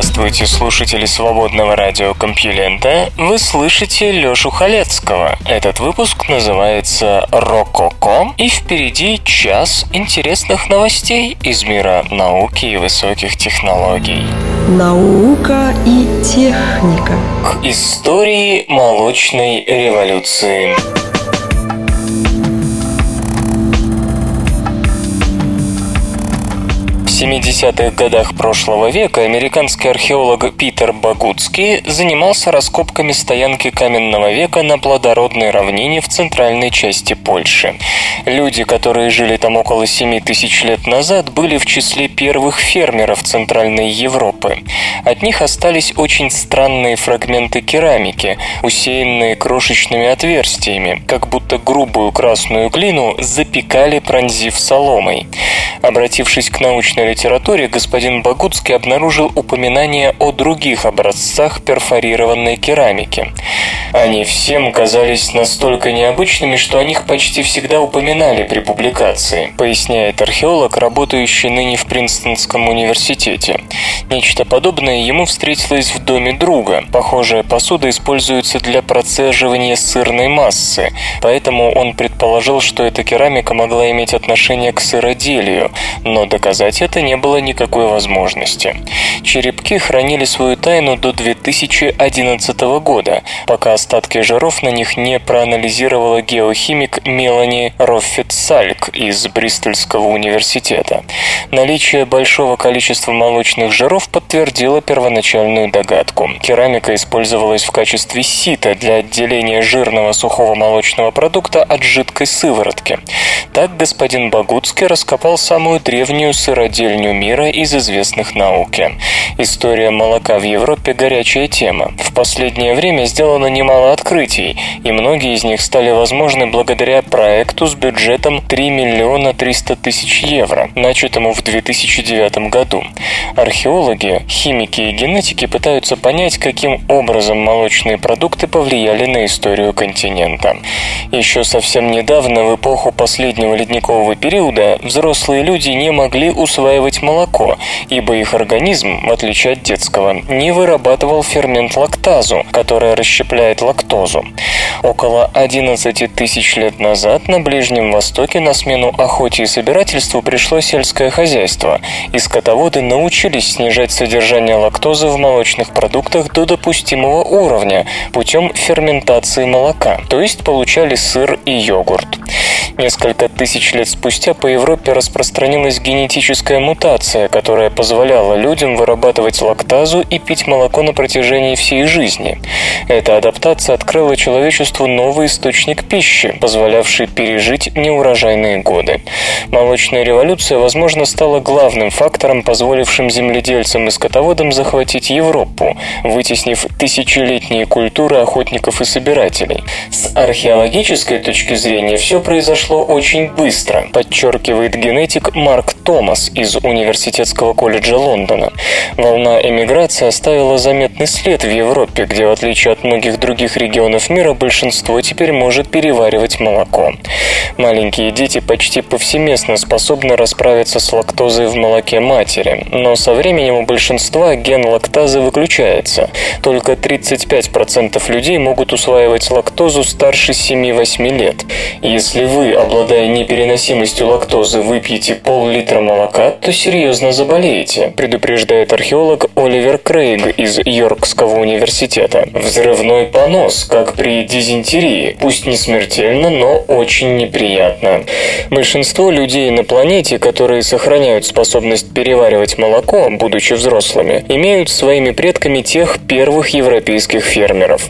Здравствуйте, слушатели свободного радио Компьюлента. Вы слышите Лёшу Халецкого. Этот выпуск называется «Рококо» и впереди час интересных новостей из мира науки и высоких технологий. Наука и техника. К истории молочной революции. 70-х годах прошлого века американский археолог Питер Багуцкий занимался раскопками стоянки каменного века на плодородной равнине в центральной части Польши. Люди, которые жили там около 7 тысяч лет назад, были в числе первых фермеров Центральной Европы. От них остались очень странные фрагменты керамики, усеянные крошечными отверстиями, как будто грубую красную глину запекали, пронзив соломой. Обратившись к научной литературе господин Багутский обнаружил упоминания о других образцах перфорированной керамики. Они всем казались настолько необычными, что о них почти всегда упоминали при публикации, поясняет археолог, работающий ныне в Принстонском университете. Нечто подобное ему встретилось в доме друга. Похожая посуда используется для процеживания сырной массы, поэтому он предположил, что эта керамика могла иметь отношение к сыроделию, но доказать это не было никакой возможности. Черепки хранили свою тайну до 2011 года, пока остатки жиров на них не проанализировала геохимик Мелани Роффет-Сальк из Бристольского университета. Наличие большого количества молочных жиров подтвердило первоначальную догадку. Керамика использовалась в качестве сита для отделения жирного сухого молочного продукта от жидкой сыворотки. Так господин Багутский раскопал самую древнюю сыродельню мира из известных науке. История молока в Европе – горячая тема. В последнее время сделано немало открытий, и многие из них стали возможны благодаря проекту с бюджетом 3 миллиона 300 тысяч евро, начатому в 2009 году. Археологи, химики и генетики пытаются понять, каким образом молочные продукты повлияли на историю континента. Еще совсем недавно, в эпоху последнего ледникового периода, взрослые люди не могли усваивать молоко, ибо их организм, в отличие от детского, не вырабатывал фермент лактазу, которая расщепляет лактозу. Около 11 тысяч лет назад на Ближнем Востоке на смену охоте и собирательству пришло сельское хозяйство, и скотоводы научились снижать содержание лактозы в молочных продуктах до допустимого уровня путем ферментации молока, то есть получали сыр и йогурт. Несколько тысяч лет спустя по Европе распространилась генетическая мутация, которая позволяла людям вырабатывать лактазу и пить молоко на протяжении всей жизни. Эта адаптация открыла человечеству новый источник пищи, позволявший пережить неурожайные годы. Молочная революция, возможно, стала главным фактором, позволившим земледельцам и скотоводам захватить Европу, вытеснив тысячелетние культуры охотников и собирателей. С археологической точки зрения все произошло очень быстро, подчеркивает генетик Марк Томас из Университетского колледжа Лондона. Волна эмиграции оставила заметный след в Европе, где, в отличие от многих других регионов мира, большинство теперь может переваривать молоко. Маленькие дети почти повсеместно способны расправиться с лактозой в молоке матери, но со временем у большинства ген лактазы выключается. Только 35% людей могут усваивать лактозу старше 7-8 лет. Если вы, обладая непереносимостью лактозы, выпьете пол-литра молока, то серьезно заболеете, предупреждает археолог Оливер Крейг из Йоркского университета. Взрывной понос, как при дизентерии, пусть не смертельно, но очень неприятно. Большинство людей на планете, которые сохраняют способность переваривать молоко, будучи взрослыми, имеют своими предками тех первых европейских фермеров.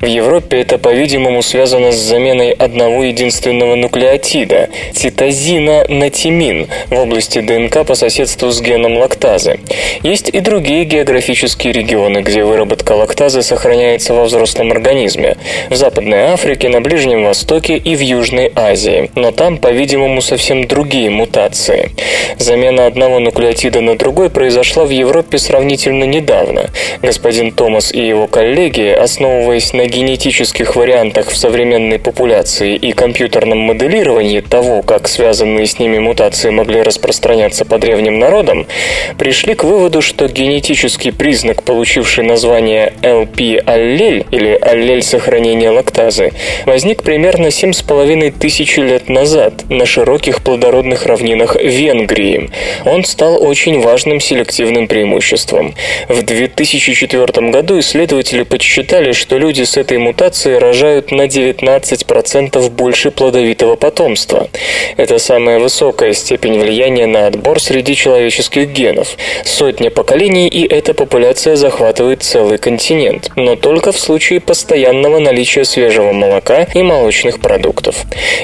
В Европе это, по-видимому, связано с заменой одного единственного нуклеотида – цитозина на тимин в области ДНК, по соседству с геном лактазы. Есть и другие географические регионы, где выработка лактазы сохраняется во взрослом организме. В Западной Африке, на Ближнем Востоке и в Южной Азии. Но там, по-видимому, совсем другие мутации. Замена одного нуклеотида на другой произошла в Европе сравнительно недавно. Господин Томас и его коллеги, основываясь на генетических вариантах в современной популяции и компьютерном моделировании того, как связанные с ними мутации могли распространяться по древним народам, пришли к выводу, что генетический признак, получивший название LP-аллель или аллель сохранения лактазы, возник примерно 7,5 тысяч лет назад на широких плодородных равнинах Венгрии. Он стал очень важным селективным преимуществом. В 2004 году исследователи подсчитали, что люди с этой мутацией рожают на 19% больше плодовитого потомства. Это самая высокая степень влияния на отбор среди человеческих генов. Сотня поколений, и эта популяция захватывает целый континент, но только в случае постоянного наличия свежего молока и молочных продуктов.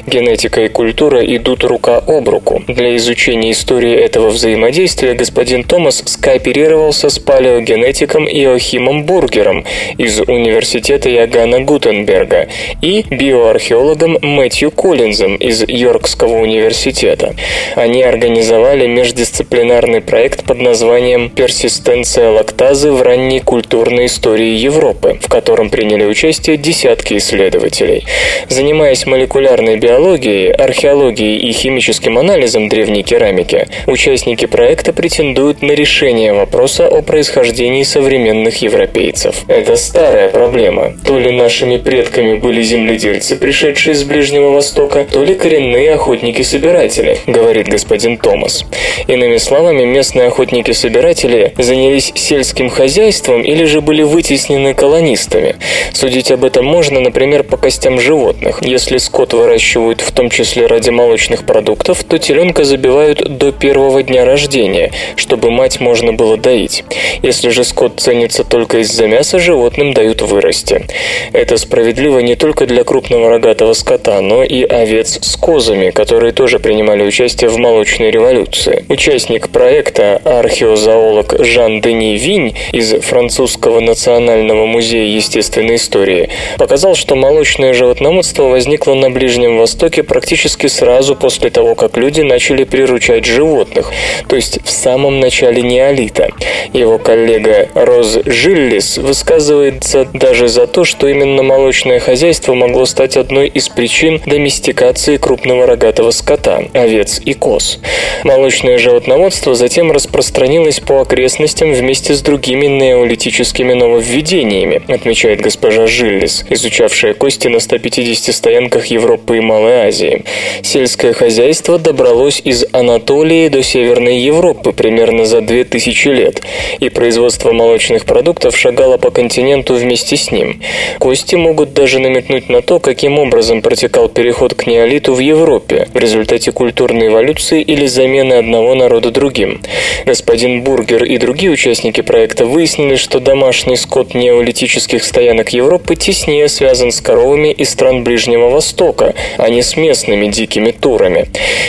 Генетика и культура идут рука об руку. Для изучения истории этого взаимодействия господин Томас скооперировался с палеогенетиком Иохимом Бургером из Университета Ягана Гутенберга и биоархеологом Мэтью Коллинзом из Йоркского университета. Они организовали междисциплинарный проект под названием «Персистенция лактазы в ранней культурной истории Европы», в котором приняли участие десятки исследователей. Занимаясь молекулярной биологией, археологией и химическим анализом древней керамики, участники проекта претендуют на решение вопроса о происхождении современных европейцев. Это старая проблема. То ли нашими предками были земледельцы, пришедшие с Ближнего Востока, то ли коренные охотники-собиратели, говорит господин Томас. Иными словами, местные охотники-собиратели занялись сельским хозяйством или же были вытеснены колонистами. Судить об этом можно, например, по костям животных. Если скот выращивают в том числе ради молочных продуктов, то теленка забивают до первого дня рождения, чтобы мать можно было доить. Если же скот ценится только из-за мяса, животным дают вырасти. Это справедливо не только для крупного рогатого скота, но и овец с козами, которые тоже принимали участие в молочной революции. Участник проекта, археозоолог Жан-Дени Винь из Французского национального музея естественной истории, показал, что молочное животноводство возникло на Ближнем Востоке практически сразу после того, как люди начали приручать животных, то есть в самом начале неолита. Его коллега Роз Жиллис высказывается даже за то, что именно молочное хозяйство могло стать одной из причин доместикации крупного рогатого скота, овец и коз. Молочное животноводство затем распространилось по окрестностям вместе с другими неолитическими нововведениями, отмечает госпожа Жиллис, изучавшая кости на 150 стоянках Европы и Малой Азии. Сельское хозяйство добралось из Анатолии до Северной Европы примерно за 2000 лет, и производство молочных продуктов шагало по континенту вместе с ним. Кости могут даже намекнуть на то, каким образом протекал переход к неолиту в Европе в результате культурной эволюции или замены одного народа другим. Господин Бургер и другие участники проекта выяснили, что домашний скот неолитических стоянок Европы теснее связан с коровами из стран Ближнего Востока, а не с местными дикими турами.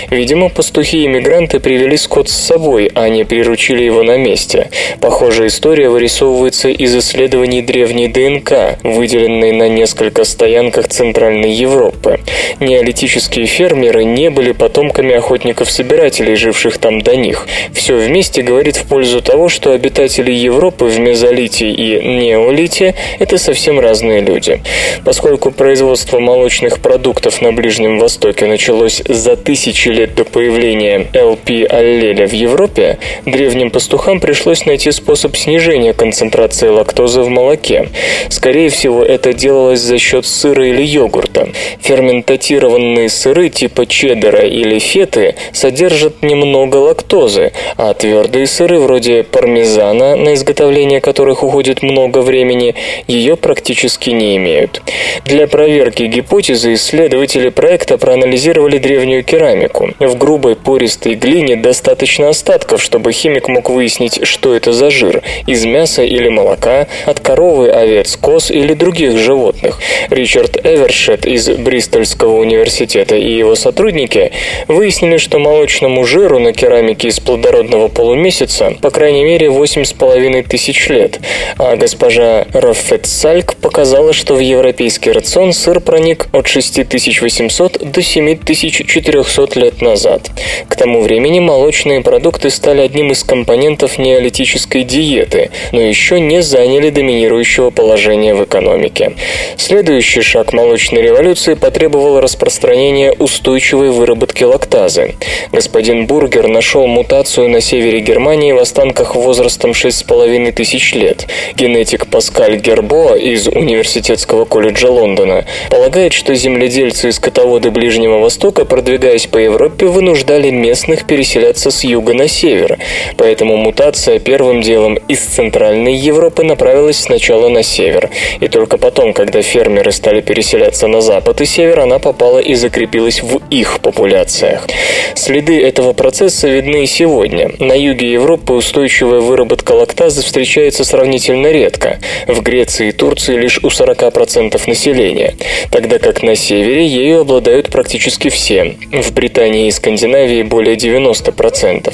Видимо, пастухи-иммигранты привели скот с собой, а не приручили его на месте. Похожая история вырисовывается из исследований древней ДНК, выделенной на несколько стоянках Центральной Европы. Неолитические фермеры не были потомками охотников-собирателей, живших там до них. Все вместе говорит в пользу того, что обитатели Европы в мезолите и неолите – это совсем разные люди. Поскольку производство молочных продуктов на Ближнем Востоке началось за тысячи лет до появления ЛП-аллеля в Европе, древним пастухам пришлось найти способ снижения концентрации лактозы в молоке. Скорее всего, это делалось за счет сыра или йогурта. Ферментатированные сыры типа чеддера или феты содержат немного лактозы, а твердые сыры вроде пармезана, на изготовление которых уходит много времени, ее практически не имеют. Для проверки гипотезы исследователи проекта проанализировали древнюю керамику. В грубой пористой глине достаточно остатков, чтобы химик мог выяснить, что это за жир – из мяса или молока, от коровы, овец, коз или других животных. Ричард Эвершет из Бристольского университета и его сотрудники выяснили, что молочному жиру на керамике керамики из плодородного полумесяца по крайней мере 8,5 тысяч лет, а госпожа Раффетсальк показала, что в европейский рацион сыр проник от 6800 до 7400 лет назад. К тому времени молочные продукты стали одним из компонентов неолитической диеты, но еще не заняли доминирующего положения в экономике. Следующий шаг молочной революции потребовал распространения устойчивой выработки лактазы. Господин Бургер нашел мутацию на севере Германии в останках возрастом 6,5 тысяч лет. Генетик Паскаль Гербо из Университетского колледжа Лондона полагает, что земледельцы и скотоводы Ближнего Востока, продвигаясь по Европе, вынуждали местных переселяться с юга на север. Поэтому мутация первым делом из Центральной Европы направилась сначала на север. И только потом, когда фермеры стали переселяться на запад и север, она попала и закрепилась в их популяциях. Следы этого процесса видны и сегодня. На юге Европы устойчивая выработка лактазы встречается сравнительно редко. В Греции и Турции лишь у 40% населения, тогда как на севере ею обладают практически все. В Британии и Скандинавии более 90%.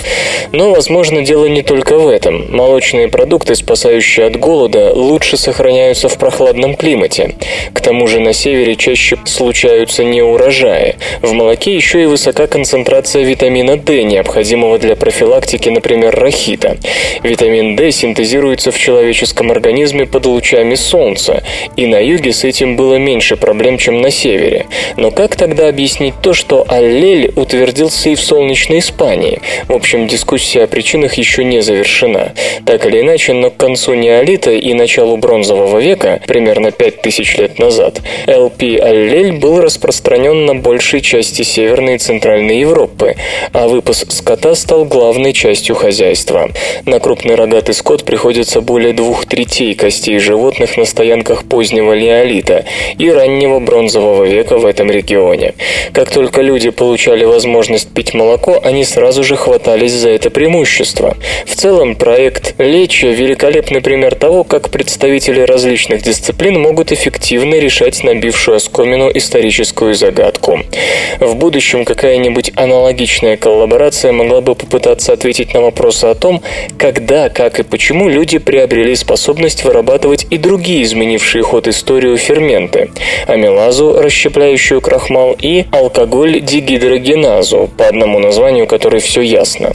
Но, возможно, дело не только в этом. Молочные продукты, спасающие от голода, лучше сохраняются в прохладном климате. К тому же на севере чаще случаются неурожаи. В молоке еще и высока концентрация витамина D, необходимого для профилактики, например, рахита. Витамин D синтезируется в человеческом организме под лучами солнца, и на юге с этим было меньше проблем, чем на севере. Но как тогда объяснить то, что аллель утвердился и в солнечной Испании? В общем, дискуссия о причинах еще не завершена. Так или иначе, но к концу неолита и началу бронзового века, примерно 5000 лет назад, ЛП-аллель был распространен на большей части Северной и Центральной Европы, а выпас скота стал главной частью хозяйства. На крупный рогатый скот приходится более двух третей костей животных на стоянках позднего неолита и раннего бронзового века в этом регионе. Как только люди получали возможность пить молоко, они сразу же хватались за это преимущество. В целом, проект Лечи – великолепный пример того, как представители различных дисциплин могут эффективно решать набившую оскомину историческую загадку. В будущем какая-нибудь аналогичная коллаборация могла бы попытаться ответить на вопросы о том, когда, как и почему люди приобрели способность вырабатывать и другие изменившие ход историю ферменты – амилазу, расщепляющую крахмал, и алкоголь-дигидрогеназу, по одному названию которой все ясно.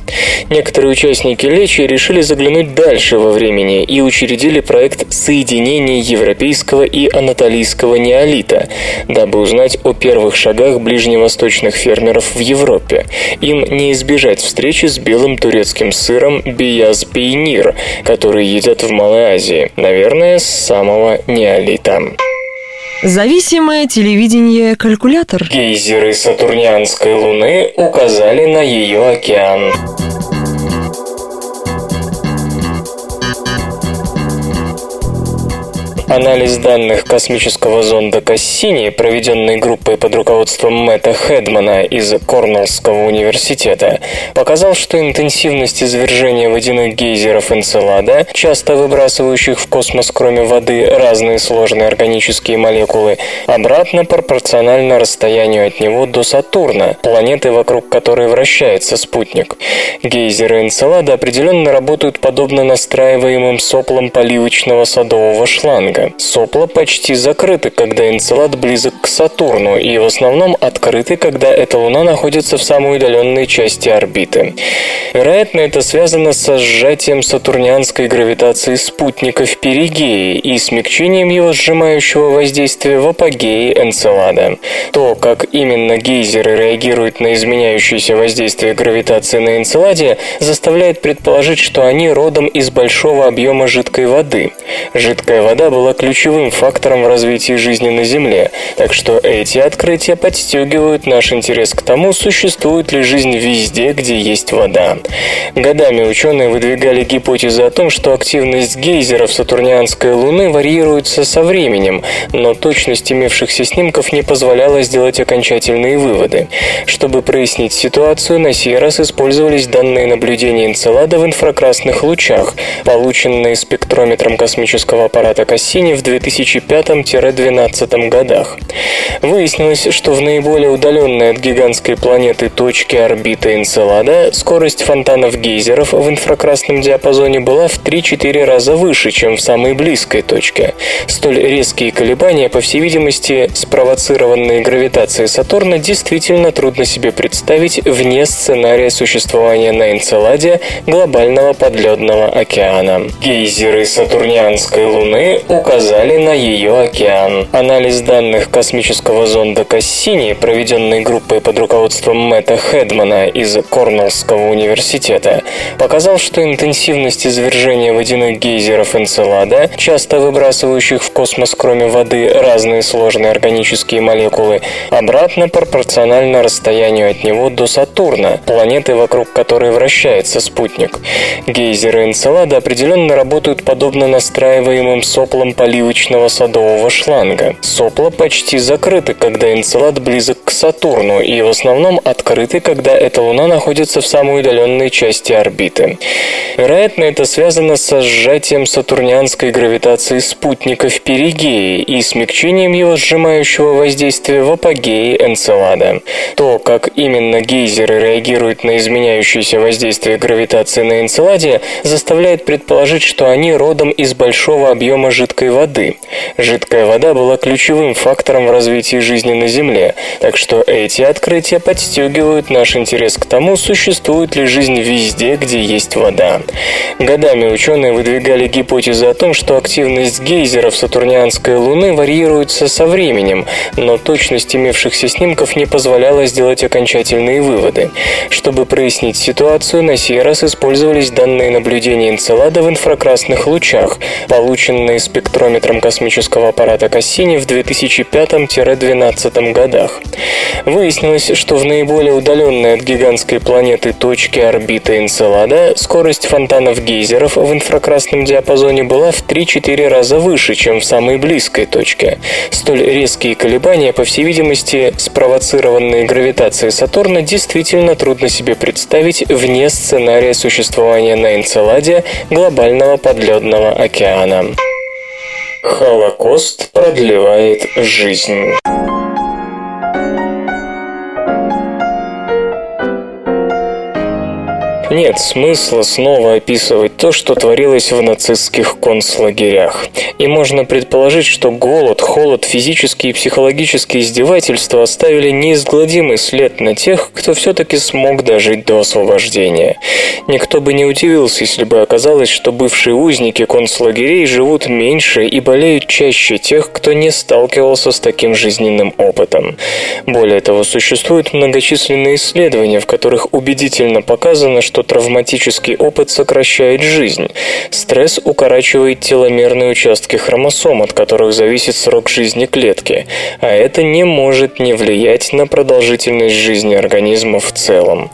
Некоторые участники Лечи решили заглянуть дальше во времени и учредили проект соединения европейского и анатолийского неолита, дабы узнать о первых шагах ближневосточных фермеров в Европе. Им не избежать встречи с белым турецким сыром Бияз Пейнир, который едят в Малой Азии, наверное, с самого неолита. Зависимое телевидение «Калькулятор». Гейзеры Сатурнианской Луны указали на ее океан. Анализ данных космического зонда Кассини, проведенный группой под руководством Мэтта Хедмана из Корнеллского университета, показал, что интенсивность извержения водяных гейзеров Энцелада, часто выбрасывающих в космос кроме воды разные сложные органические молекулы, обратно пропорциональна расстоянию от него до Сатурна, планеты, вокруг которой вращается спутник. Гейзеры Энцелада определенно работают подобно настраиваемым соплам поливочного садового шланга. Сопла почти закрыты, когда Энцелад близок к Сатурну, и в основном открыты, когда эта Луна находится в самой удаленной части орбиты. Вероятно, это связано со сжатием сатурнианской гравитации спутника в перигее и смягчением его сжимающего воздействия в апогее Энцелада. То, как именно гейзеры реагируют на изменяющееся воздействие гравитации на Энцеладе, заставляет предположить, что они родом из большого объема жидкой воды. Жидкая вода была ключевым фактором в развитии жизни на Земле, так что эти открытия подстегивают наш интерес к тому, существует ли жизнь везде, где есть вода. Годами ученые выдвигали гипотезы о том, что активность гейзеров Сатурнианской Луны варьируется со временем, но точность имевшихся снимков не позволяла сделать окончательные выводы. Чтобы прояснить ситуацию, на сей раз использовались данные наблюдения Энцелада в инфракрасных лучах, полученные спектрометром космического аппарата Кассини Кассини в 2005-2012 годах. Выяснилось, что в наиболее удаленной от гигантской планеты точке орбиты Энцелада скорость фонтанов гейзеров в инфракрасном диапазоне была в 3-4 раза выше, чем в самой близкой точке. Столь резкие колебания, по всей видимости, спровоцированные гравитацией Сатурна, действительно трудно себе представить вне сценария существования на Энцеладе глобального подледного океана. Гейзеры Сатурнианской Луны указали на ее океан. Анализ данных космического зонда Кассини, проведенный группой под руководством Мэтта Хедмана из Корнеллского университета, показал, что интенсивность извержения водяных гейзеров Энцелада, часто выбрасывающих в космос кроме воды разные сложные органические молекулы, обратно пропорциональна расстоянию от него до Сатурна, планеты, вокруг которой вращается спутник. Гейзеры Энцелада определенно работают подобно настраиваемым соплам поливочного садового шланга. Сопла почти закрыты, когда Энцелад близок к Сатурну, и в основном открыты, когда эта Луна находится в самой удаленной части орбиты. Вероятно, это связано со сжатием сатурнианской гравитации спутника в перигее и смягчением его сжимающего воздействия в апогее Энцелада. То, как именно гейзеры реагируют на изменяющееся воздействие гравитации на Энцеладе, заставляет предположить, что они родом из большого объема жидкой воды. Жидкая вода была ключевым фактором в развитии жизни на Земле, так что эти открытия подстегивают наш интерес к тому, существует ли жизнь везде, где есть вода. Годами ученые выдвигали гипотезы о том, что активность гейзеров Сатурнианской Луны варьируется со временем, но точность имевшихся снимков не позволяла сделать окончательные выводы. Чтобы прояснить ситуацию, на сей раз использовались данные наблюдения Энцелада в инфракрасных лучах, полученные спектрометром космического аппарата Кассини в 2005-2012 годах. Выяснилось, что в наиболее удаленной от гигантской планеты точке орбиты Энцелада скорость фонтанов гейзеров в инфракрасном диапазоне была в 3-4 раза выше, чем в самой близкой точке. Столь резкие колебания, по всей видимости, спровоцированные гравитацией Сатурна, действительно трудно себе представить вне сценария существования на Энцеладе глобального подледного океана. Холокост продлевает жизнь. Нет смысла снова описывать то, что творилось в нацистских концлагерях. И можно предположить, что голод, холод, физические и психологические издевательства оставили неизгладимый след на тех, кто все-таки смог дожить до освобождения. Никто бы не удивился, если бы оказалось, что бывшие узники концлагерей живут меньше и болеют чаще тех, кто не сталкивался с таким жизненным опытом. Более того, существуют многочисленные исследования, в которых убедительно показано, что что травматический опыт сокращает жизнь. Стресс укорачивает теломерные участки хромосом, от которых зависит срок жизни клетки, а это не может не влиять на продолжительность жизни организма в целом.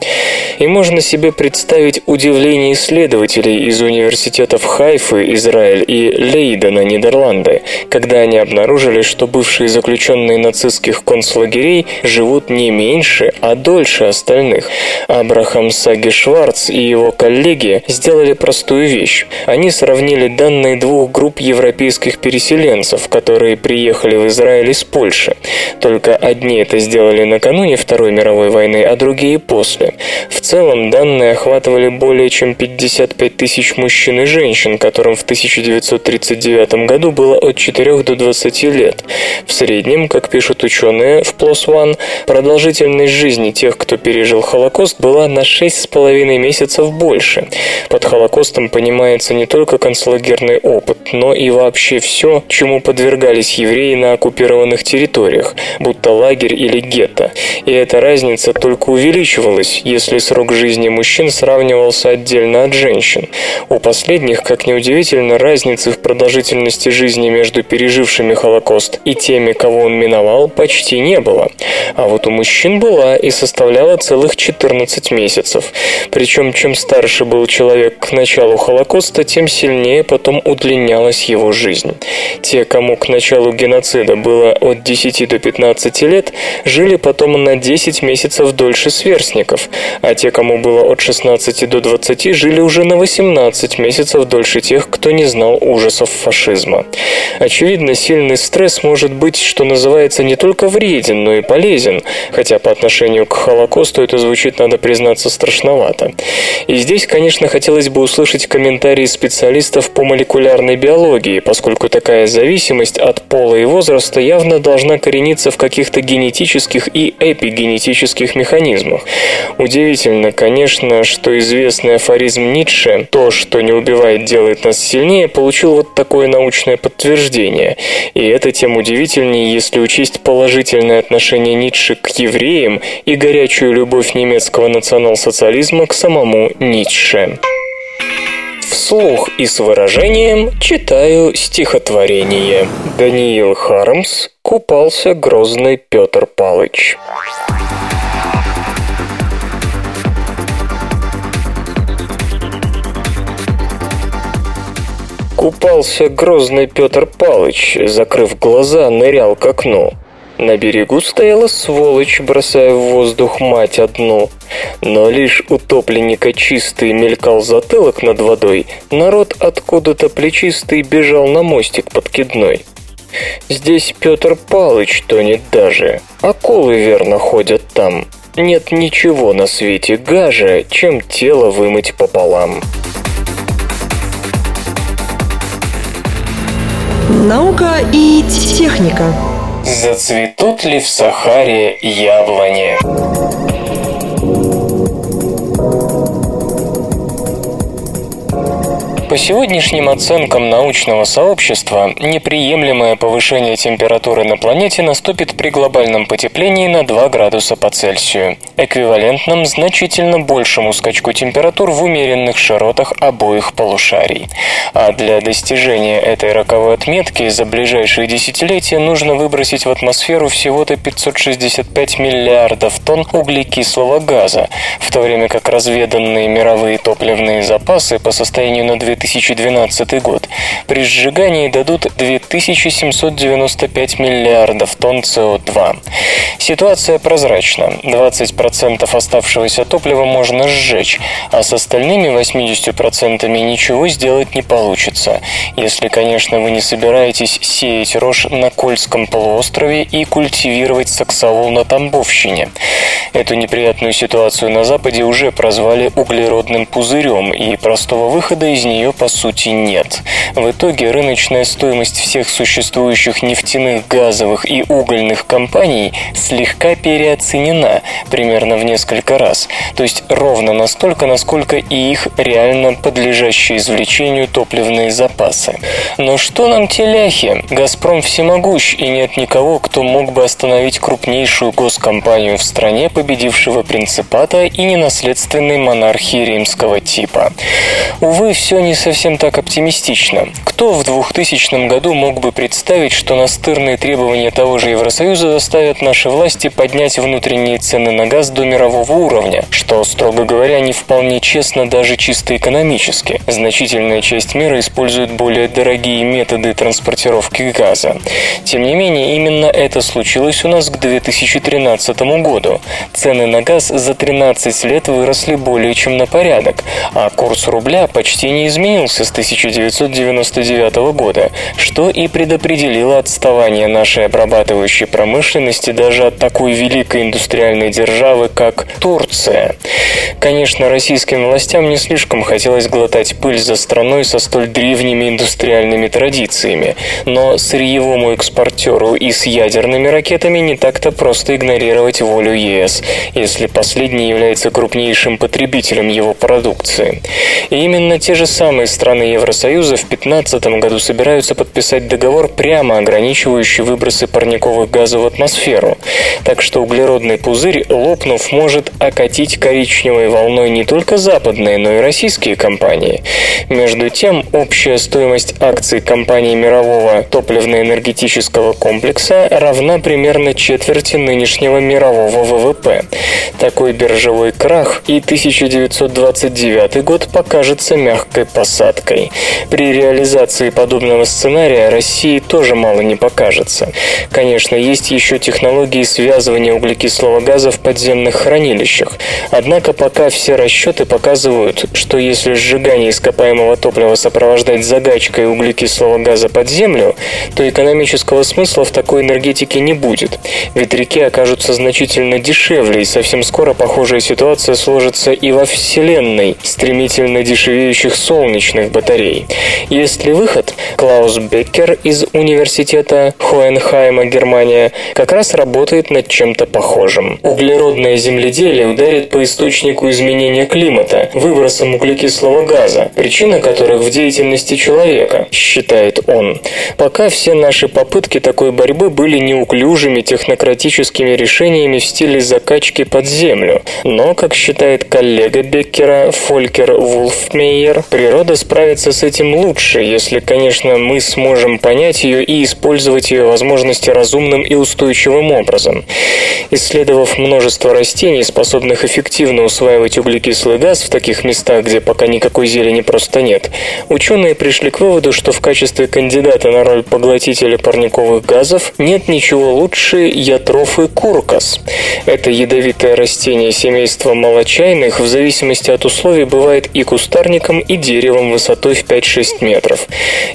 И можно себе представить удивление исследователей из университетов Хайфы, Израиль и Лейдена, Нидерланды, когда они обнаружили, что бывшие заключенные нацистских концлагерей живут не меньше, а дольше остальных. Абрахам Саги Шварц Шварц и его коллеги сделали простую вещь. Они сравнили данные двух групп европейских переселенцев, которые приехали в Израиль из Польши. Только одни это сделали накануне Второй мировой войны, а другие после. В целом данные охватывали более чем 55 тысяч мужчин и женщин, которым в 1939 году было от 4 до 20 лет. В среднем, как пишут ученые в PLOS ONE, продолжительность жизни тех, кто пережил Холокост, была на 6,5 месяцев больше. Под Холокостом понимается не только концлагерный опыт, но и вообще все, чему подвергались евреи на оккупированных территориях, будто лагерь или гетто. И эта разница только увеличивалась, если срок жизни мужчин сравнивался отдельно от женщин. У последних, как ни удивительно, разницы в продолжительности жизни между пережившими Холокост и теми, кого он миновал, почти не было. А вот у мужчин была и составляла целых 14 месяцев. Причем Причем, чем старше был человек к началу Холокоста, тем сильнее потом удлинялась его жизнь. Те, кому к началу геноцида было от 10 до 15 лет, жили потом на 10 месяцев дольше сверстников, а те, кому было от 16 до 20, жили уже на 18 месяцев дольше тех, кто не знал ужасов фашизма. Очевидно, сильный стресс может быть, что называется, не только вреден, но и полезен, хотя по отношению к Холокосту это звучит, надо признаться, страшновато. И здесь, конечно, хотелось бы услышать комментарии специалистов по молекулярной биологии, поскольку такая зависимость от пола и возраста явно должна корениться в каких-то генетических и эпигенетических механизмах. Удивительно, конечно, что известный афоризм Ницше «то, что не убивает, делает нас сильнее» получил вот такое научное подтверждение. И это тем удивительнее, если учесть положительное отношение Ницше к евреям и горячую любовь немецкого национал-социализма к самому Ницше. Вслух и с выражением читаю стихотворение. Даниил Хармс «Купался грозный Петр Палыч». Купался грозный Петр Палыч, закрыв глаза, нырял к окну. На берегу стояла сволочь, бросая в воздух мать одну. Но лишь утопленника чистый мелькал затылок над водой, народ откуда-то плечистый бежал на мостик подкидной. Здесь Петр Палыч тонет даже, акулы верно ходят там. Нет ничего на свете гаже, чем тело вымыть пополам. Наука и техника. Зацветут ли в Сахаре яблони? По сегодняшним оценкам научного сообщества, неприемлемое повышение температуры на планете наступит при глобальном потеплении на 2 градуса по Цельсию, эквивалентном значительно большему скачку температур в умеренных широтах обоих полушарий. А для достижения этой роковой отметки за ближайшие десятилетия нужно выбросить в атмосферу всего-то 565 миллиардов тонн углекислого газа, в то время как разведанные мировые топливные запасы по состоянию на 2000 2012 год при сжигании дадут 2795 миллиардов тонн СО2. Ситуация прозрачна. 20% оставшегося топлива можно сжечь, а с остальными 80% ничего сделать не получится, если, конечно, вы не собираетесь сеять рожь на Кольском полуострове и культивировать саксаул на Тамбовщине. Эту неприятную ситуацию на Западе уже прозвали углеродным пузырем, и простого выхода из нее по сути нет. В итоге рыночная стоимость всех существующих нефтяных, газовых и угольных компаний слегка переоценена примерно в несколько раз, то есть ровно настолько, насколько и их реально подлежащие извлечению топливные запасы. Но что нам теляхи? «Газпром» всемогущ, и нет никого, кто мог бы остановить крупнейшую госкомпанию в стране, победившего принципата и ненаследственной монархии римского типа. Увы, все не совсем так оптимистично. Кто в 2000 году мог бы представить, что настырные требования того же Евросоюза заставят наши власти поднять внутренние цены на газ до мирового уровня, что, строго говоря, не вполне честно даже чисто экономически. Значительная часть мира использует более дорогие методы транспортировки газа. Тем не менее, именно это случилось у нас к 2013 году. Цены на газ за 13 лет выросли более чем на порядок, а курс рубля почти не изменился изменился с 1999 года, что и предопределило отставание нашей обрабатывающей промышленности даже от такой великой индустриальной державы, как Турция. Конечно, российским властям не слишком хотелось глотать пыль за страной со столь древними индустриальными традициями, но сырьевому экспортеру и с ядерными ракетами не так-то просто игнорировать волю ЕС, если последний является крупнейшим потребителем его продукции. И именно те же самые Новые страны Евросоюза в 2015 году собираются подписать договор, прямо ограничивающий выбросы парниковых газов в атмосферу. Так что углеродный пузырь, лопнув, может окатить коричневой волной не только западные, но и российские компании. Между тем, общая стоимость акций компаний мирового топливно-энергетического комплекса равна примерно четверти нынешнего мирового ВВП. Такой биржевой крах и 1929 год покажется мягкой посадкой. При реализации подобного сценария России тоже мало не покажется. Конечно, есть еще технологии связывания углекислого газа в подземных хранилищах. Однако пока все расчеты показывают, что если сжигание ископаемого топлива сопровождать загачкой углекислого газа под землю, то экономического смысла в такой энергетике не будет. Ведь реки окажутся значительно дешевле, и совсем скоро похожая ситуация сложится и во Вселенной стремительно дешевеющих солнечных батарей. Есть ли выход? Клаус Беккер из университета Хоенхайма, Германия, как раз работает над чем-то похожим. Углеродное земледелие ударит по источнику изменения климата, выбросом углекислого газа, причина которых в деятельности человека, считает он. Пока все наши попытки такой борьбы были неуклюжими технократическими решениями в стиле закачки под землю. Но, как считает коллега Беккера Фолькер Вулфмейер, природа справится с этим лучше, если, конечно, мы сможем понять ее и использовать ее возможности разумным и устойчивым образом. Исследовав множество растений, способных эффективно усваивать углекислый газ в таких местах, где пока никакой зелени просто нет, ученые пришли к выводу, что в качестве кандидата на роль поглотителя парниковых газов нет ничего лучше ятрофы куркас. Это ядовитое растение семейства молочайных в зависимости от условий бывает и кустарником, и деревом высотой в 5-6 метров.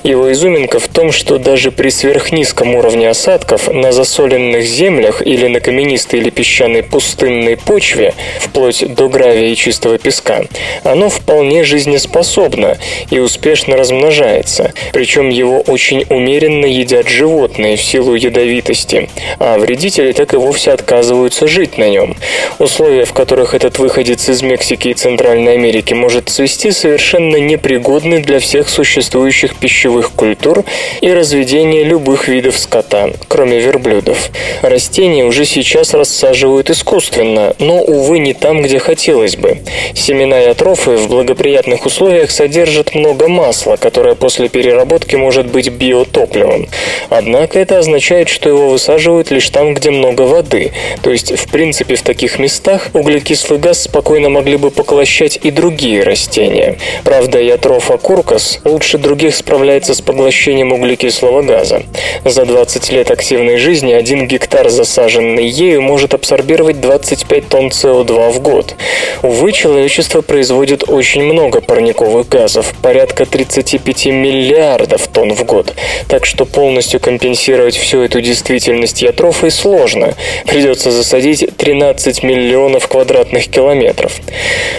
Его изюминка в том, что даже при сверхнизком уровне осадков на засоленных землях или на каменистой или песчаной пустынной почве, вплоть до гравия и чистого песка, оно вполне жизнеспособно и успешно размножается, причем его очень умеренно едят животные в силу ядовитости, а вредители так и вовсе отказываются жить на нем. Условия, в которых этот выходец из Мексики и Центральной Америки может цвести, совершенно непригодны для всех существующих пищевых культур и разведения любых видов скота, кроме верблюдов. Растения уже сейчас рассаживают искусственно, но, увы, не там, где хотелось бы. Семена и атрофы в благоприятных условиях содержат много масла, которое после переработки может быть биотопливом. Однако это означает, что его высаживают лишь там, где много воды. То есть, в принципе, в таких местах углекислый газ спокойно могли бы поглощать и другие растения. Правда, ятрофа куркас лучше других справляется с поглощением углекислого газа. За 20 лет активной жизни один гектар, засаженный ею, может абсорбировать 25 тонн СО2 в год. Увы, человечество производит очень много парниковых газов, порядка 35 миллиардов тонн в год. Так что полностью компенсировать всю эту действительность ятрофой сложно. Придется засадить 13 миллионов квадратных километров.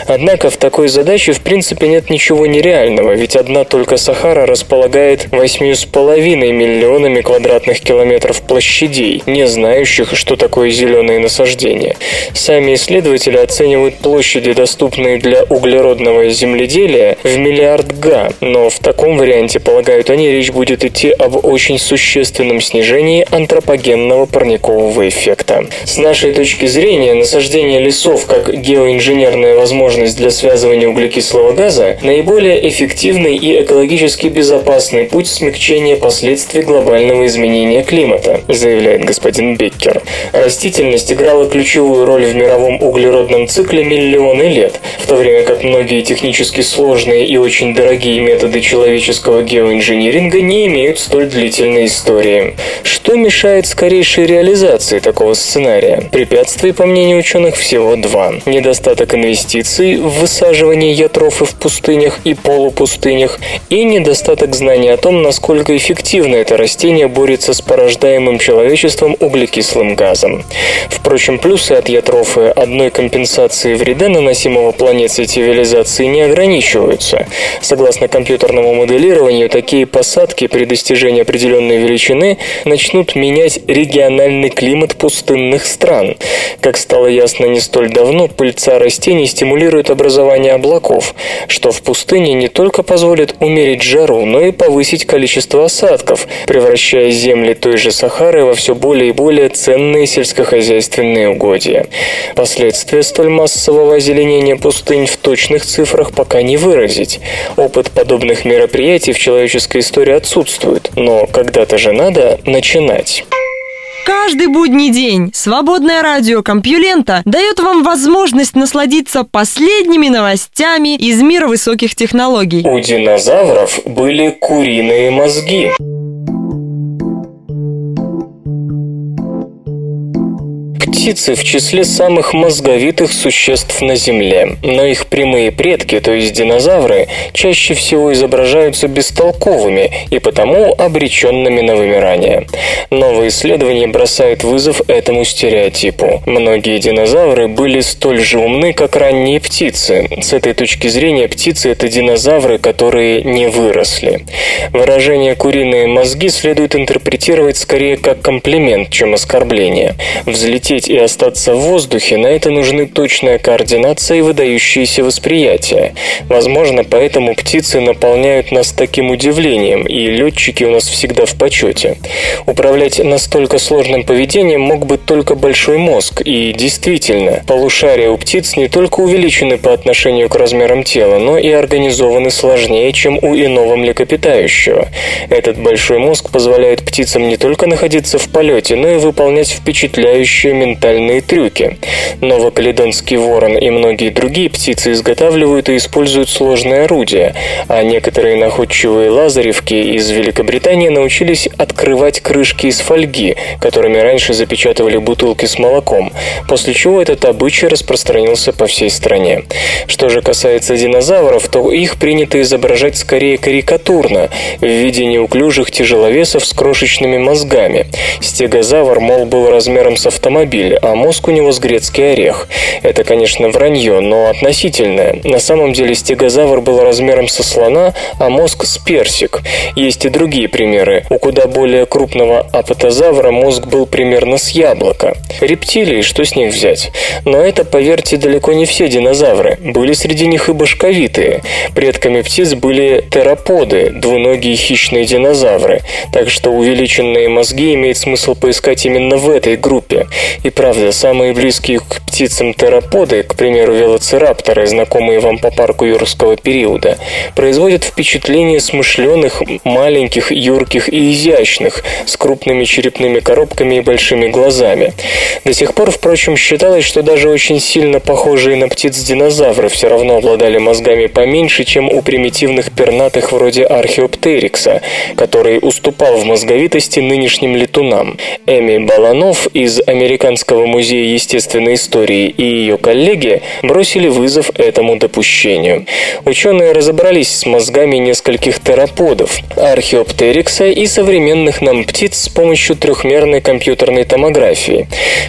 Однако в такой задаче в принципе нет ничего нереального, ведь одна только Сахара располагает 8,5 миллионами квадратных километров площадей, не знающих, что такое зеленые насаждения. Сами исследователи оценивают площади, доступные для углеродного земледелия, в миллиард га, но в таком варианте, полагают они, речь будет идти об очень существенном снижении антропогенного парникового эффекта. С нашей точки зрения, насаждение лесов как геоинженерная возможность для связывания углекислого газа наиболее эффективный и экологически безопасный путь смягчения последствий глобального изменения климата, заявляет господин Беккер. Растительность играла ключевую роль в мировом углеродном цикле миллионы лет, в то время как многие технически сложные и очень дорогие методы человеческого геоинжиниринга не имеют столь длительной истории. Что мешает скорейшей реализации такого сценария? Препятствий, по мнению ученых, всего два. Недостаток инвестиций в высаживание ятрофы в пустынях и полупустынях и недостаток знаний о том, насколько эффективно это растение борется с порождаемым человечеством углекислым газом. Впрочем, плюсы от ятрофы одной компенсации вреда, наносимого планете цивилизации, не ограничиваются. Согласно компьютерному моделированию, такие посадки при достижении определенной величины начнут менять региональный климат пустынных стран. Как стало ясно не столь давно, пыльца растений стимулирует образование облаков, что в пустыне питания не только позволят умерить жару, но и повысить количество осадков, превращая земли той же Сахары во все более и более ценные сельскохозяйственные угодья. Последствия столь массового озеленения пустынь в точных цифрах пока не выразить. Опыт подобных мероприятий в человеческой истории отсутствует, но когда-то же надо начинать. Каждый будний день свободное радио Компьюлента дает вам возможность насладиться последними новостями из мира высоких технологий. У динозавров были куриные мозги. Птицы в числе самых мозговитых существ на Земле, но их прямые предки, то есть динозавры, чаще всего изображаются бестолковыми и потому обреченными на вымирание. Новые исследования бросают вызов этому стереотипу. Многие динозавры были столь же умны, как ранние птицы. С этой точки зрения птицы – это динозавры, которые не выросли. Выражение «куриные мозги» следует интерпретировать скорее как комплимент, чем оскорбление. Взлететь взлететь и остаться в воздухе, на это нужны точная координация и выдающееся восприятие. Возможно, поэтому птицы наполняют нас таким удивлением, и летчики у нас всегда в почете. Управлять настолько сложным поведением мог бы только большой мозг, и действительно, полушария у птиц не только увеличены по отношению к размерам тела, но и организованы сложнее, чем у иного млекопитающего. Этот большой мозг позволяет птицам не только находиться в полете, но и выполнять впечатляющие ментальные трюки. Новокаледонский ворон и многие другие птицы изготавливают и используют сложные орудия, а некоторые находчивые лазаревки из Великобритании научились открывать крышки из фольги, которыми раньше запечатывали бутылки с молоком, после чего этот обычай распространился по всей стране. Что же касается динозавров, то их принято изображать скорее карикатурно, в виде неуклюжих тяжеловесов с крошечными мозгами. Стегозавр, мол, был размером с автомобиль, автомобиль, а мозг у него с грецкий орех. Это, конечно, вранье, но относительное. На самом деле стегозавр был размером со слона, а мозг с персик. Есть и другие примеры. У куда более крупного апатозавра мозг был примерно с яблоко. Рептилии, что с них взять? Но это, поверьте, далеко не все динозавры. Были среди них и башковитые. Предками птиц были тераподы, двуногие хищные динозавры. Так что увеличенные мозги имеет смысл поискать именно в этой группе. И правда, самые близкие к птицам тераподы, к примеру, велоцирапторы, знакомые вам по парку юрского периода, производят впечатление смышленых, маленьких, юрких и изящных, с крупными черепными коробками и большими глазами. До сих пор, впрочем, считалось, что даже очень сильно похожие на птиц динозавры все равно обладали мозгами поменьше, чем у примитивных пернатых вроде археоптерикса, который уступал в мозговитости нынешним летунам. Эми Баланов из американского Американского музея естественной истории и ее коллеги бросили вызов этому допущению. Ученые разобрались с мозгами нескольких тераподов, археоптерикса и современных нам птиц с помощью трехмерной компьютерной томографии.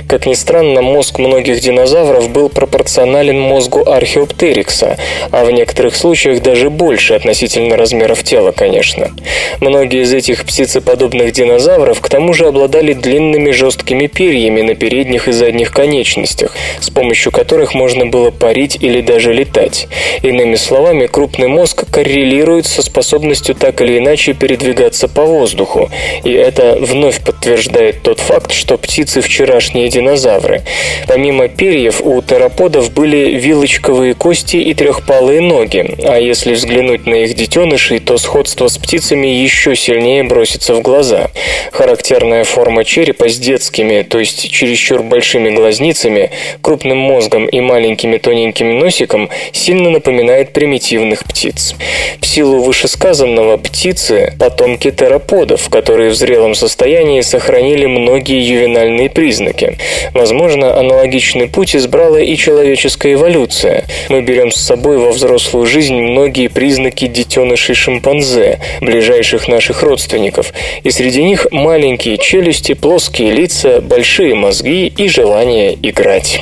Как ни странно, мозг многих динозавров был пропорционален мозгу археоптерикса, а в некоторых случаях даже больше относительно размеров тела, конечно. Многие из этих птицеподобных динозавров к тому же обладали длинными жесткими перьями на передних и задних конечностях, с помощью которых можно было парить или даже летать. Иными словами, крупный мозг коррелирует со способностью так или иначе передвигаться по воздуху, и это вновь подтверждает тот факт, что птицы вчерашние динозавры. Помимо перьев у тераподов были вилочковые кости и трехпалые ноги, а если взглянуть на их детенышей, то сходство с птицами еще сильнее бросится в глаза. Характерная форма черепа с детскими, то есть через чересчур большими глазницами, крупным мозгом и маленькими тоненьким носиком сильно напоминает примитивных птиц. В силу вышесказанного птицы – потомки тераподов, которые в зрелом состоянии сохранили многие ювенальные признаки. Возможно, аналогичный путь избрала и человеческая эволюция. Мы берем с собой во взрослую жизнь многие признаки детенышей шимпанзе, ближайших наших родственников, и среди них маленькие челюсти, плоские лица, большие мозги, мозги и желание играть.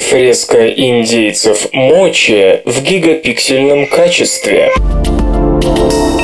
Фреска индейцев Мочи в гигапиксельном качестве –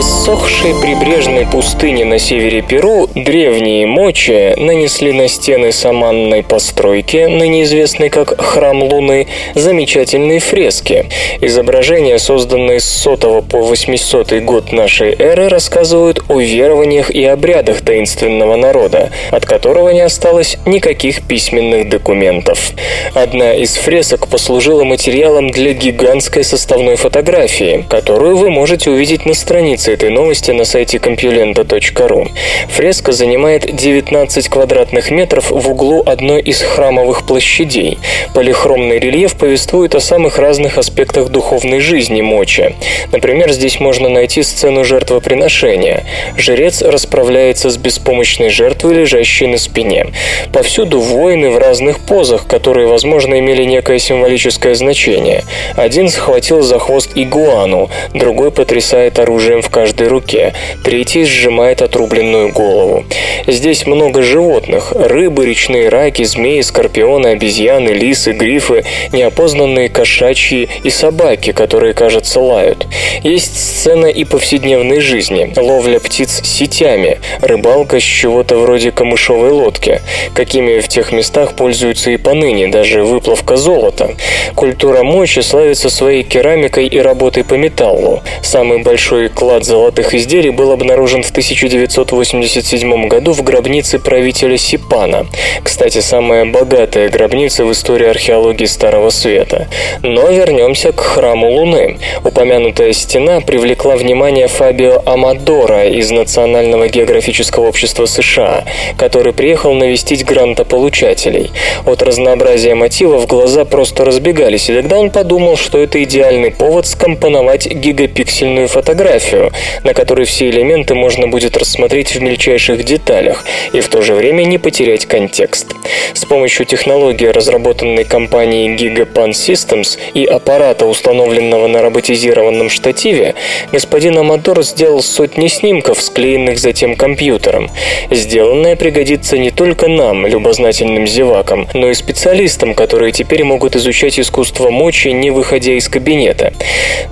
В иссохшей прибрежной пустыне на севере Перу древние мочи нанесли на стены саманной постройки, ныне известной как Храм Луны, замечательные фрески. Изображения, созданные с 100 по 800 год нашей эры, рассказывают о верованиях и обрядах таинственного народа, от которого не осталось никаких письменных документов. Одна из фресок послужила материалом для гигантской составной фотографии, которую вы можете увидеть на странице этой новости на сайте compulenta.ru. Фреска занимает 19 квадратных метров в углу одной из храмовых площадей. Полихромный рельеф повествует о самых разных аспектах духовной жизни Мочи. Например, здесь можно найти сцену жертвоприношения. Жрец расправляется с беспомощной жертвой, лежащей на спине. Повсюду воины в разных позах, которые, возможно, имели некое символическое значение. Один схватил за хвост игуану, другой потрясает оружием в каждой руке, третий сжимает отрубленную голову. Здесь много животных – рыбы, речные раки, змеи, скорпионы, обезьяны, лисы, грифы, неопознанные кошачьи и собаки, которые, кажется, лают. Есть сцена и повседневной жизни – ловля птиц сетями, рыбалка с чего-то вроде камышовой лодки, какими в тех местах пользуются и поныне, даже выплавка золота. Культура мочи славится своей керамикой и работой по металлу. Самый большой клад золотых изделий был обнаружен в 1987 году в гробнице правителя Сипана. Кстати, самая богатая гробница в истории археологии Старого Света. Но вернемся к храму Луны. Упомянутая стена привлекла внимание Фабио Амадора из Национального географического общества США, который приехал навестить грантополучателей. От разнообразия мотивов глаза просто разбегались, и тогда он подумал, что это идеальный повод скомпоновать гигапиксельную фотографию, на которой все элементы можно будет рассмотреть в мельчайших деталях и в то же время не потерять контекст. С помощью технологии, разработанной компанией Gigapan Systems и аппарата, установленного на роботизированном штативе, господин Амадор сделал сотни снимков, склеенных затем компьютером. Сделанное пригодится не только нам, любознательным зевакам, но и специалистам, которые теперь могут изучать искусство мочи, не выходя из кабинета.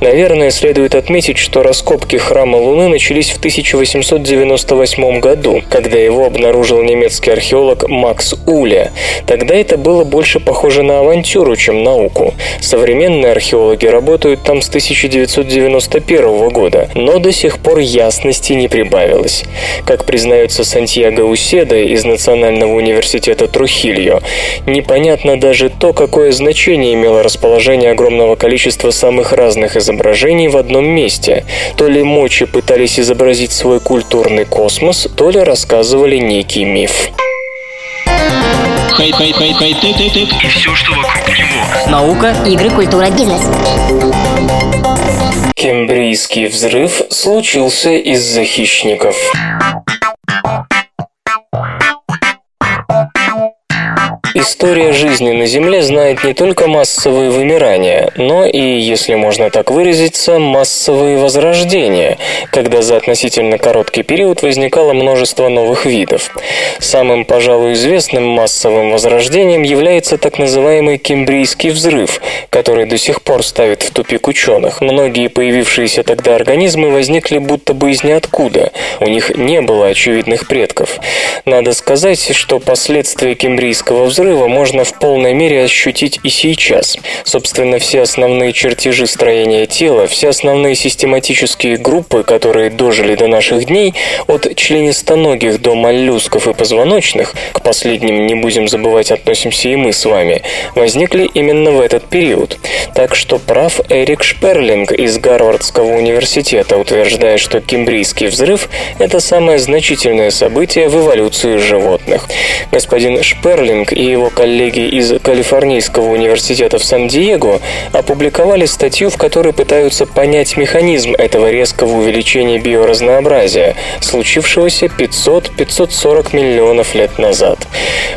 Наверное, следует отметить, что раскопки храма Луны начались в 1898 году, когда его обнаружил немецкий археолог Макс Уля. Тогда это было больше похоже на авантюру, чем науку. Современные археологи работают там с 1991 года, но до сих пор ясности не прибавилось. Как признается Сантьяго Уседа из Национального университета Трухильо, непонятно даже то, какое значение имело расположение огромного количества самых разных изображений в одном месте. То ли мочи пытались изобразить свой культурный космос, то ли рассказывали некий миф. И все, что вокруг него. Наука, игры, культура, бизнес. Кембрийский взрыв случился из-за хищников. История жизни на Земле знает не только массовые вымирания, но и, если можно так выразиться, массовые возрождения, когда за относительно короткий период возникало множество новых видов. Самым, пожалуй, известным массовым возрождением является так называемый Кембрийский взрыв, который до сих пор ставит в тупик ученых. Многие появившиеся тогда организмы возникли будто бы из ниоткуда, у них не было очевидных предков. Надо сказать, что последствия Кембрийского взрыва взрыва можно в полной мере ощутить и сейчас. Собственно, все основные чертежи строения тела, все основные систематические группы, которые дожили до наших дней, от членистоногих до моллюсков и позвоночных, к последним, не будем забывать, относимся и мы с вами, возникли именно в этот период. Так что прав Эрик Шперлинг из Гарвардского университета, утверждая, что Кембрийский взрыв – это самое значительное событие в эволюции животных. Господин Шперлинг и коллеги из Калифорнийского университета в Сан-Диего опубликовали статью, в которой пытаются понять механизм этого резкого увеличения биоразнообразия, случившегося 500-540 миллионов лет назад.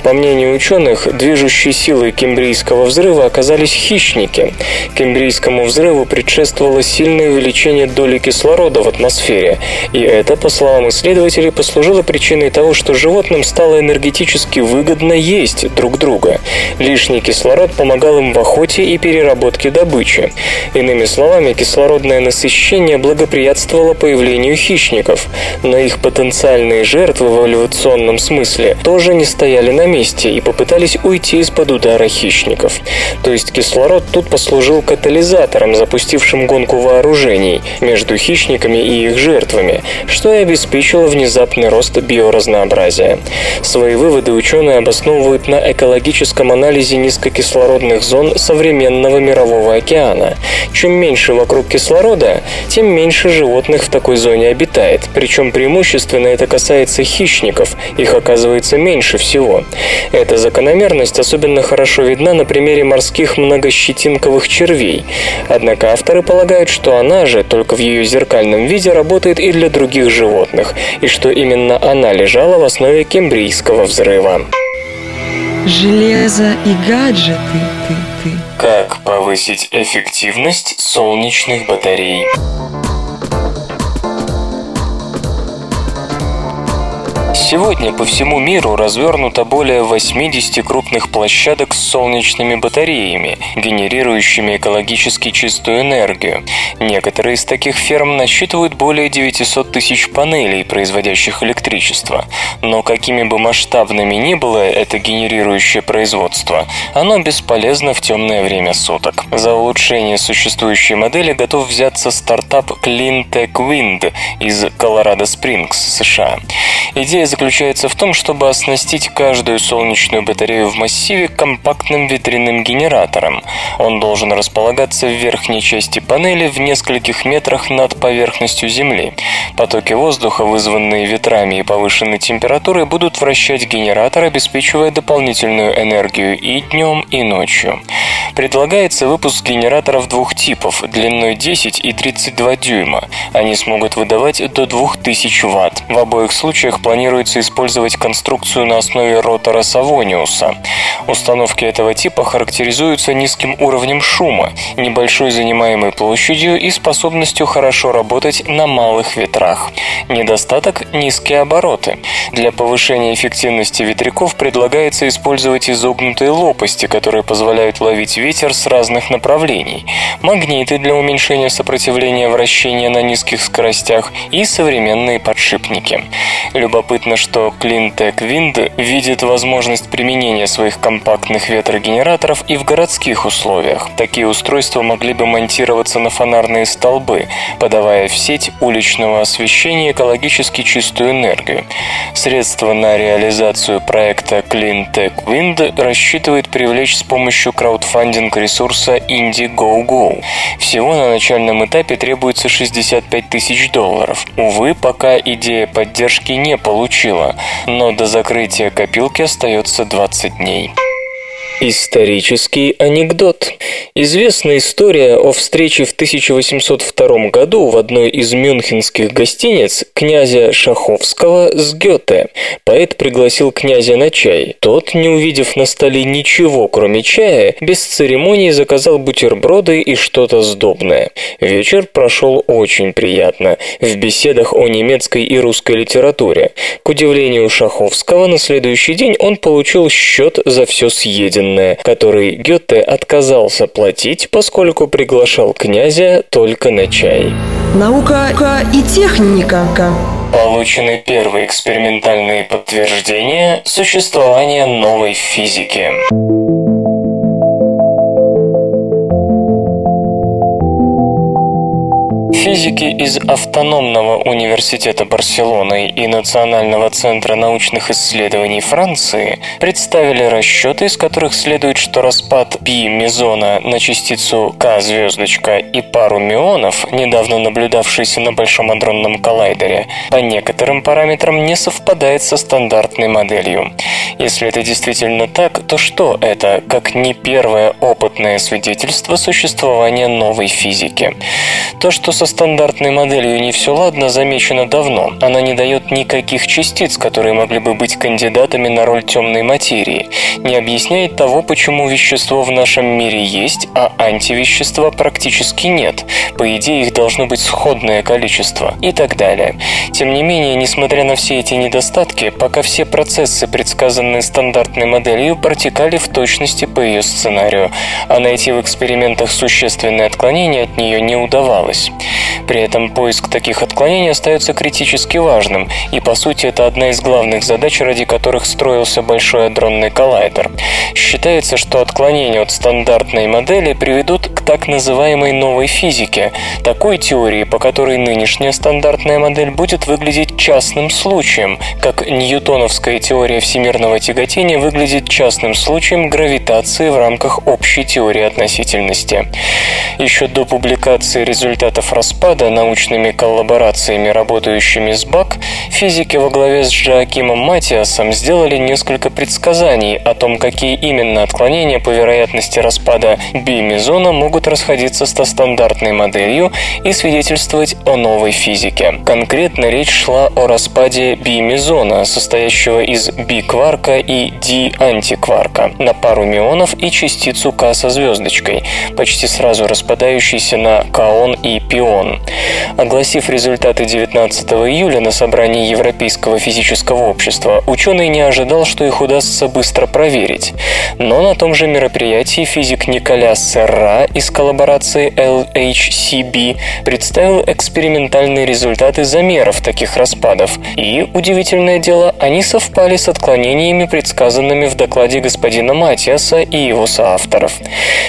По мнению ученых, движущей силой Кембрийского взрыва оказались хищники. Кембрийскому взрыву предшествовало сильное увеличение доли кислорода в атмосфере, и это, по словам исследователей, послужило причиной того, что животным стало энергетически выгодно есть друг друга. Лишний кислород помогал им в охоте и переработке добычи. Иными словами, кислородное насыщение благоприятствовало появлению хищников, но их потенциальные жертвы в эволюционном смысле тоже не стояли на месте и попытались уйти из-под удара хищников. То есть кислород тут послужил катализатором, запустившим гонку вооружений между хищниками и их жертвами, что и обеспечило внезапный рост биоразнообразия. Свои выводы ученые обосновывают на экологическом анализе низкокислородных зон современного мирового океана. Чем меньше вокруг кислорода, тем меньше животных в такой зоне обитает, причем преимущественно это касается хищников, их оказывается меньше всего. Эта закономерность особенно хорошо видна на примере морских многощетинковых червей. Однако авторы полагают, что она же, только в ее зеркальном виде, работает и для других животных, и что именно она лежала в основе кембрийского взрыва. Железо и гаджеты, ты, ты. Как повысить эффективность солнечных батарей? Сегодня по всему миру развернуто более 80 крупных площадок с солнечными батареями, генерирующими экологически чистую энергию. Некоторые из таких ферм насчитывают более 900 тысяч панелей, производящих электричество. Но какими бы масштабными ни было это генерирующее производство, оно бесполезно в темное время суток. За улучшение существующей модели готов взяться стартап Clean Tech Wind из Колорадо Спрингс, США. Идея заключается в том, чтобы оснастить каждую солнечную батарею в массиве компактным ветряным генератором. Он должен располагаться в верхней части панели в нескольких метрах над поверхностью Земли. Потоки воздуха, вызванные ветрами и повышенной температурой, будут вращать генератор, обеспечивая дополнительную энергию и днем, и ночью. Предлагается выпуск генераторов двух типов, длиной 10 и 32 дюйма. Они смогут выдавать до 2000 Вт. В обоих случаях планируется использовать конструкцию на основе ротора Савониуса. Установки этого типа характеризуются низким уровнем шума, небольшой занимаемой площадью и способностью хорошо работать на малых ветрах. Недостаток – низкие обороты. Для повышения эффективности ветряков предлагается использовать изогнутые лопасти, которые позволяют ловить ветер с разных направлений, магниты для уменьшения сопротивления вращения на низких скоростях и современные подшипники. Любопытно, что Cleantech Wind видит возможность применения своих компактных ветрогенераторов и в городских условиях. Такие устройства могли бы монтироваться на фонарные столбы, подавая в сеть уличного освещения экологически чистую энергию. Средства на реализацию проекта Cleantech Wind рассчитывает привлечь с помощью краудфандинг ресурса Indiegogo. Всего на начальном этапе требуется 65 тысяч долларов. Увы, пока идея поддержки не получила, но до закрытия копилки остается 20 дней. Исторический анекдот. Известна история о встрече в 1802 году в одной из мюнхенских гостиниц князя Шаховского с Гёте. Поэт пригласил князя на чай. Тот, не увидев на столе ничего, кроме чая, без церемоний заказал бутерброды и что-то сдобное. Вечер прошел очень приятно, в беседах о немецкой и русской литературе. К удивлению Шаховского, на следующий день он получил счет за все съеденное военное, который Гёте отказался платить, поскольку приглашал князя только на чай. Наука и техника. Получены первые экспериментальные подтверждения существования новой физики. Физики из Автономного университета Барселоны и Национального центра научных исследований Франции представили расчеты, из которых следует, что распад π мезона на частицу К звездочка и пару мионов, недавно наблюдавшийся на Большом адронном коллайдере, по некоторым параметрам не совпадает со стандартной моделью. Если это действительно так, то что это, как не первое опытное свидетельство существования новой физики? То, что со стандартной моделью не все ладно, замечено давно. Она не дает никаких частиц, которые могли бы быть кандидатами на роль темной материи. Не объясняет того, почему вещество в нашем мире есть, а антивещества практически нет. По идее, их должно быть сходное количество. И так далее. Тем не менее, несмотря на все эти недостатки, пока все процессы предсказанные стандартной моделью, протекали в точности по ее сценарию, а найти в экспериментах существенные отклонения от нее не удавалось. При этом поиск таких отклонений остается критически важным, и по сути это одна из главных задач, ради которых строился Большой адронный коллайдер. Считается, что отклонения от стандартной модели приведут к так называемой новой физике, такой теории, по которой нынешняя стандартная модель будет выглядеть частным случаем, как ньютоновская теория всемирного тяготения выглядит частным случаем гравитации в рамках общей теории относительности. Еще до публикации результатов распада научными коллаборациями, работающими с БАК, физики во главе с Джоакимом Матиасом сделали несколько предсказаний о том, какие именно отклонения по вероятности распада бимезона могут расходиться с стандартной моделью и свидетельствовать о новой физике. Конкретно речь шла о распаде бимезона, состоящего из би-кварка и ди-антикварка, на пару мионов и частицу К со звездочкой, почти сразу распадающийся на каон и пион. Огласив результаты 19 июля на собрании Европейского физического общества, ученый не ожидал, что их удастся быстро проверить. Но на том же мероприятии физик Николя Серра из коллаборации LHCb представил экспериментальные результаты замеров таких распадов. И, удивительное дело, они совпали с отклонениями, предсказанными в докладе господина Матиаса и его соавторов.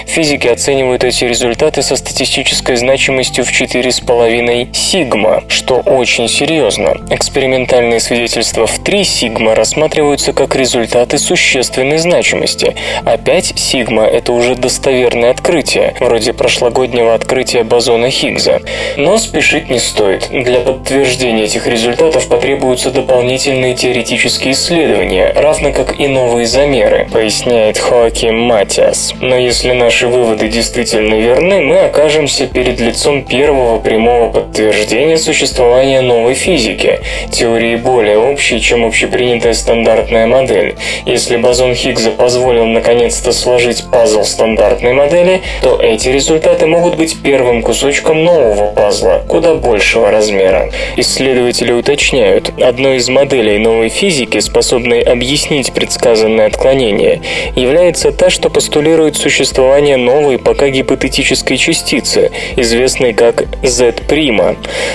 Физики оценивают эти результаты со статистической значимостью в 4,5 сигма, что очень серьезно. Экспериментальные свидетельства в 3 сигма рассматриваются как результаты существенной значимости, а 5 сигма – это уже достоверное открытие, вроде прошлогоднего открытия бозона Хиггса. Но спешить не стоит. Для подтверждения этих результатов потребуются дополнительные теоретические исследования, равно как и новые замеры, поясняет Хоаким Матиас. Но если наши выводы действительно верны, мы окажемся перед лицом первого прямого подтверждения существования новой физики, теории более общей, чем общепринятая стандартная модель. Если бозон Хиггса позволил наконец-то сложить пазл стандартной модели, то эти результаты могут быть первым кусочком нового пазла, куда большего размера. Исследователи уточняют, одной из моделей новой физики, способной объяснить предсказанное отклонение, является та, что постулирует существование новой пока гипотетической частицы, известной как Z'.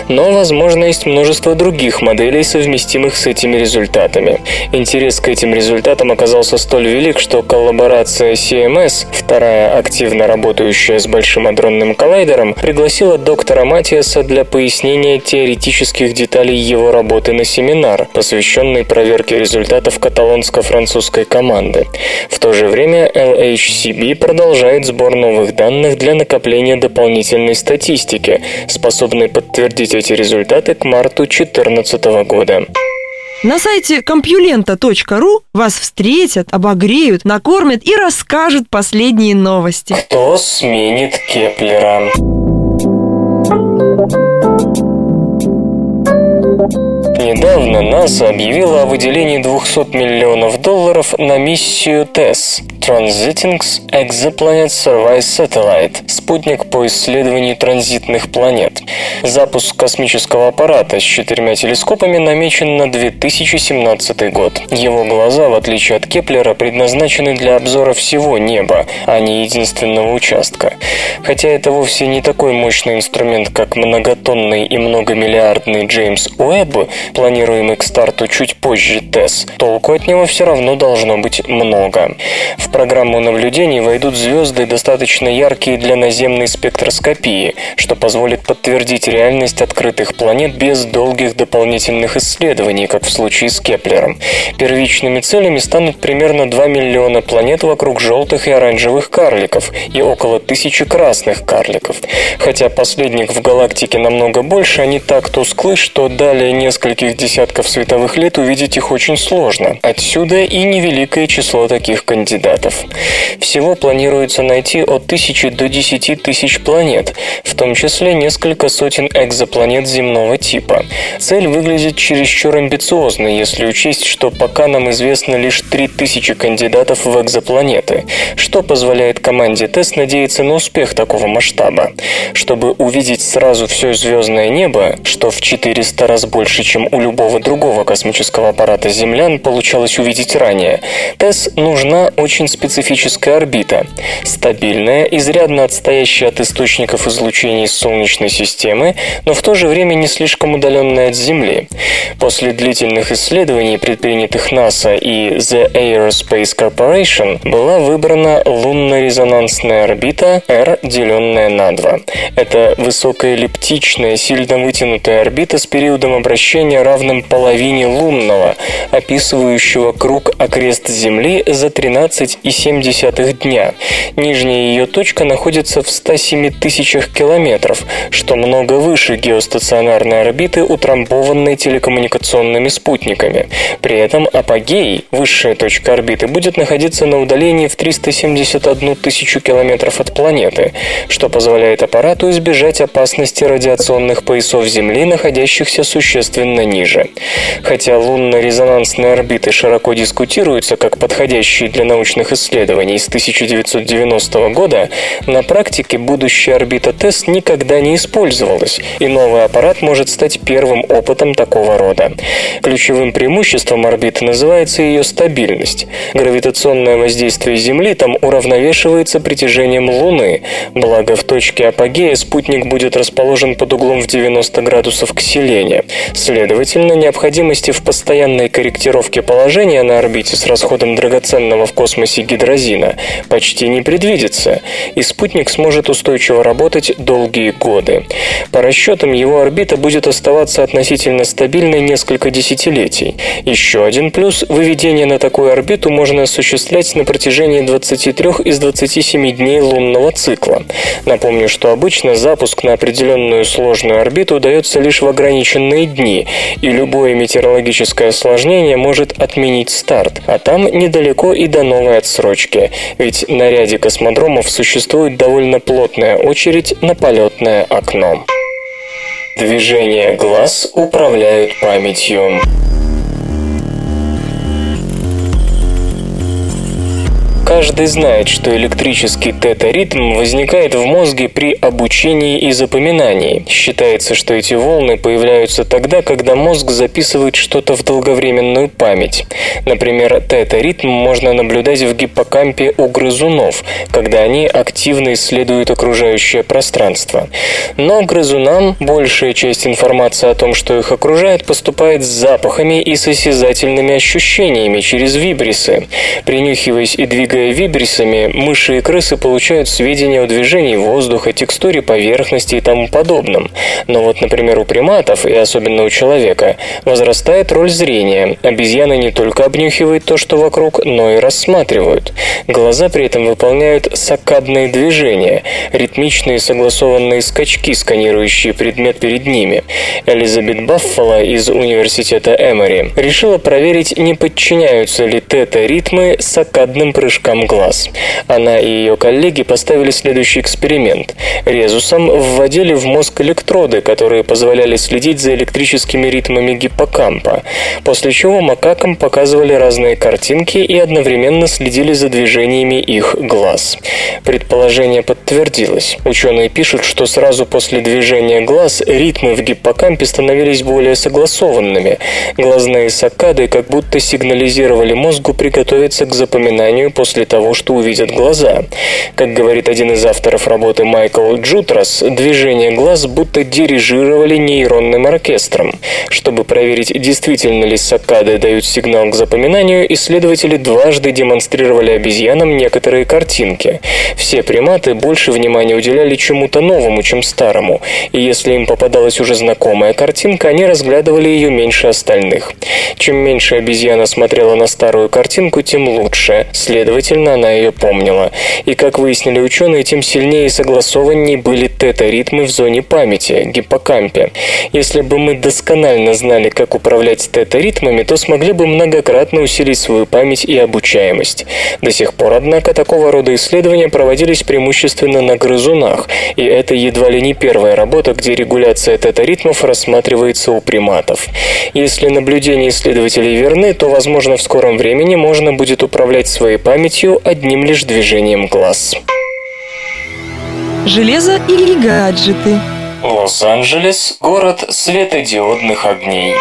Но, возможно, есть множество других моделей, совместимых с этими результатами. Интерес к этим результатам оказался столь велик, что коллаборация CMS, вторая активно работающая с Большим адронным коллайдером, пригласила доктора Матиаса для пояснения теоретических деталей его работы на семинар, посвященный проверке результатов каталонско-французской команды. В то же время LHCb продолжает сбор новых данных для накопления дополнительной статистики, способной подтвердить эти результаты к марту 2014 года. На сайте компьюлента.ру вас встретят, обогреют, накормят и расскажут последние новости. Кто сменит Кеплера? Недавно НАСА объявила о выделении 200 миллионов долларов на миссию ТЭСС Transiting Exoplanet Survey Satellite – спутник по исследованию транзитных планет. Запуск космического аппарата с четырьмя телескопами намечен на 2017 год. Его глаза, в отличие от Кеплера, предназначены для обзора всего неба, а не единственного участка. Хотя это вовсе не такой мощный инструмент, как многотонный и многомиллиардный Джеймс Уэбб, планируемый к старту чуть позже ТЭС, толку от него все равно должно быть много. В программу наблюдений войдут звезды, достаточно яркие для наземной спектроскопии, что позволит подтвердить реальность открытых планет без долгих дополнительных исследований, как в случае с Кеплером. Первичными целями станут примерно 2 миллиона планет вокруг желтых и оранжевых карликов и около тысячи красных карликов. Хотя последних в галактике намного больше, они так тусклы, что далее нескольких десятков световых лет увидеть их очень сложно. Отсюда и невеликое число таких кандидатов. Всего планируется найти от тысячи до десяти тысяч планет, в том числе несколько сотен экзопланет земного типа. Цель выглядит чересчур амбициозно, если учесть, что пока нам известно лишь 3000 кандидатов в экзопланеты, что позволяет команде ТЭС надеяться на успех такого масштаба. Чтобы увидеть сразу все звездное небо, что в 400 раз больше, чем у любого другого космического аппарата землян получалось увидеть ранее. ТЭС нужна очень специфическая орбита. Стабильная, изрядно отстоящая от источников излучений Солнечной системы, но в то же время не слишком удаленная от Земли. После длительных исследований, предпринятых НАСА и The Aerospace Corporation, была выбрана лунно-резонансная орбита R, деленная на 2. Это высокая эллиптичная, сильно вытянутая орбита с периодом обращения равным половине лунного, описывающего круг окрест Земли за 13,7 дня. Нижняя ее точка находится в 107 тысячах километров, что много выше геостационарной орбиты, утрамбованной телекоммуникационными спутниками. При этом апогей, высшая точка орбиты, будет находиться на удалении в 371 тысячу километров от планеты, что позволяет аппарату избежать опасности радиационных поясов Земли, находящихся существенно ниже. Хотя лунно-резонансные орбиты широко дискутируются как подходящие для научных исследований с 1990 года, на практике будущая орбита ТЭС никогда не использовалась, и новый аппарат может стать первым опытом такого рода. Ключевым преимуществом орбиты называется ее стабильность. Гравитационное воздействие Земли там уравновешивается притяжением Луны, благо в точке апогея спутник будет расположен под углом в 90 градусов к селения. Следовательно, необходимости в постоянной корректировке положения на орбите с расходом драгоценного в космосе гидрозина почти не предвидится, и спутник сможет устойчиво работать долгие годы. По расчетам, его орбита будет оставаться относительно стабильной несколько десятилетий. Еще один плюс – выведение на такую орбиту можно осуществлять на протяжении 23 из 27 дней лунного цикла. Напомню, что обычно запуск на определенную сложную орбиту дается лишь в ограниченные дни, и любое метеорологическое осложнение может отменить старт, а там недалеко и до новой отсрочки, ведь на ряде космодромов существует довольно плотная очередь на полетное окно. Движение глаз управляют памятью. Каждый знает, что электрический тета-ритм возникает в мозге при обучении и запоминании. Считается, что эти волны появляются тогда, когда мозг записывает что-то в долговременную память. Например, тета-ритм можно наблюдать в гиппокампе у грызунов, когда они активно исследуют окружающее пространство. Но грызунам большая часть информации о том, что их окружает, поступает с запахами и с осязательными ощущениями через вибрисы. Принюхиваясь и двигаясь Вибрисами, мыши и крысы получают сведения о движении воздуха, текстуре поверхности и тому подобном. Но вот, например, у приматов, и особенно у человека, возрастает роль зрения. Обезьяны не только обнюхивают то, что вокруг, но и рассматривают. Глаза при этом выполняют саккадные движения, ритмичные согласованные скачки, сканирующие предмет перед ними. Элизабет Баффало из университета Эмори решила проверить, не подчиняются ли тета-ритмы саккадным прыжкам белкам глаз. Она и ее коллеги поставили следующий эксперимент. Резусом вводили в мозг электроды, которые позволяли следить за электрическими ритмами гиппокампа, после чего макакам показывали разные картинки и одновременно следили за движениями их глаз. Предположение подтвердилось. Ученые пишут, что сразу после движения глаз ритмы в гиппокампе становились более согласованными. Глазные саккады как будто сигнализировали мозгу приготовиться к запоминанию после того, что увидят глаза. Как говорит один из авторов работы Майкл Джутрас, движение глаз будто дирижировали нейронным оркестром. Чтобы проверить, действительно ли саккады дают сигнал к запоминанию, исследователи дважды демонстрировали обезьянам некоторые картинки. Все приматы больше внимания уделяли чему-то новому, чем старому, и если им попадалась уже знакомая картинка, они разглядывали ее меньше остальных. Чем меньше обезьяна смотрела на старую картинку, тем лучше. Следовательно, Следовательно, она ее помнила. И, как выяснили ученые, тем сильнее и согласованнее были тета-ритмы в зоне памяти, гиппокампе. Если бы мы досконально знали, как управлять тета-ритмами, то смогли бы многократно усилить свою память и обучаемость. До сих пор, однако, такого рода исследования проводились преимущественно на грызунах, и это едва ли не первая работа, где регуляция тета-ритмов рассматривается у приматов. Если наблюдения исследователей верны, то, возможно, в скором времени можно будет управлять своей памятью скоростью одним лишь движением глаз. Железо или гаджеты? Лос-Анджелес – город светодиодных огней.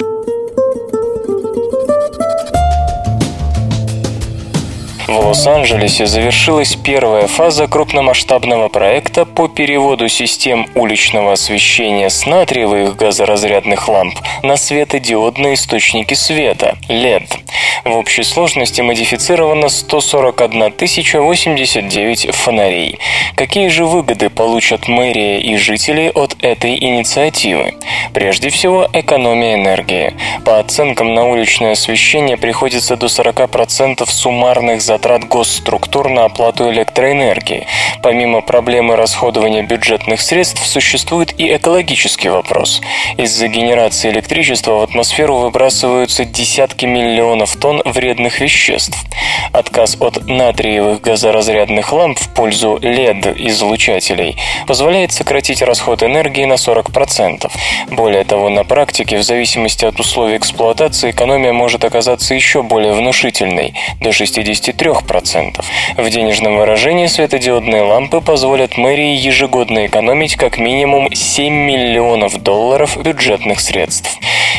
В Лос-Анджелесе завершилась первая фаза крупномасштабного проекта по переводу систем уличного освещения с натриевых газоразрядных ламп на светодиодные источники света – LED. В общей сложности модифицировано 141 089 фонарей. Какие же выгоды получат мэрия и жители от этой инициативы? Прежде всего, экономия энергии. По оценкам на уличное освещение приходится до 40% суммарных затрат госструктур на оплату электроэнергии. Помимо проблемы расходования бюджетных средств, существует и экологический вопрос. Из-за генерации электричества в атмосферу выбрасываются десятки миллионов тонн вредных веществ. Отказ от натриевых газоразрядных ламп в пользу LED-излучателей позволяет сократить расход энергии на 40%. Более того, на практике, в зависимости от условий эксплуатации, экономия может оказаться еще более внушительной – до 63%. В денежном выражении светодиодные лампы позволят мэрии ежегодно экономить как минимум 7 миллионов долларов бюджетных средств.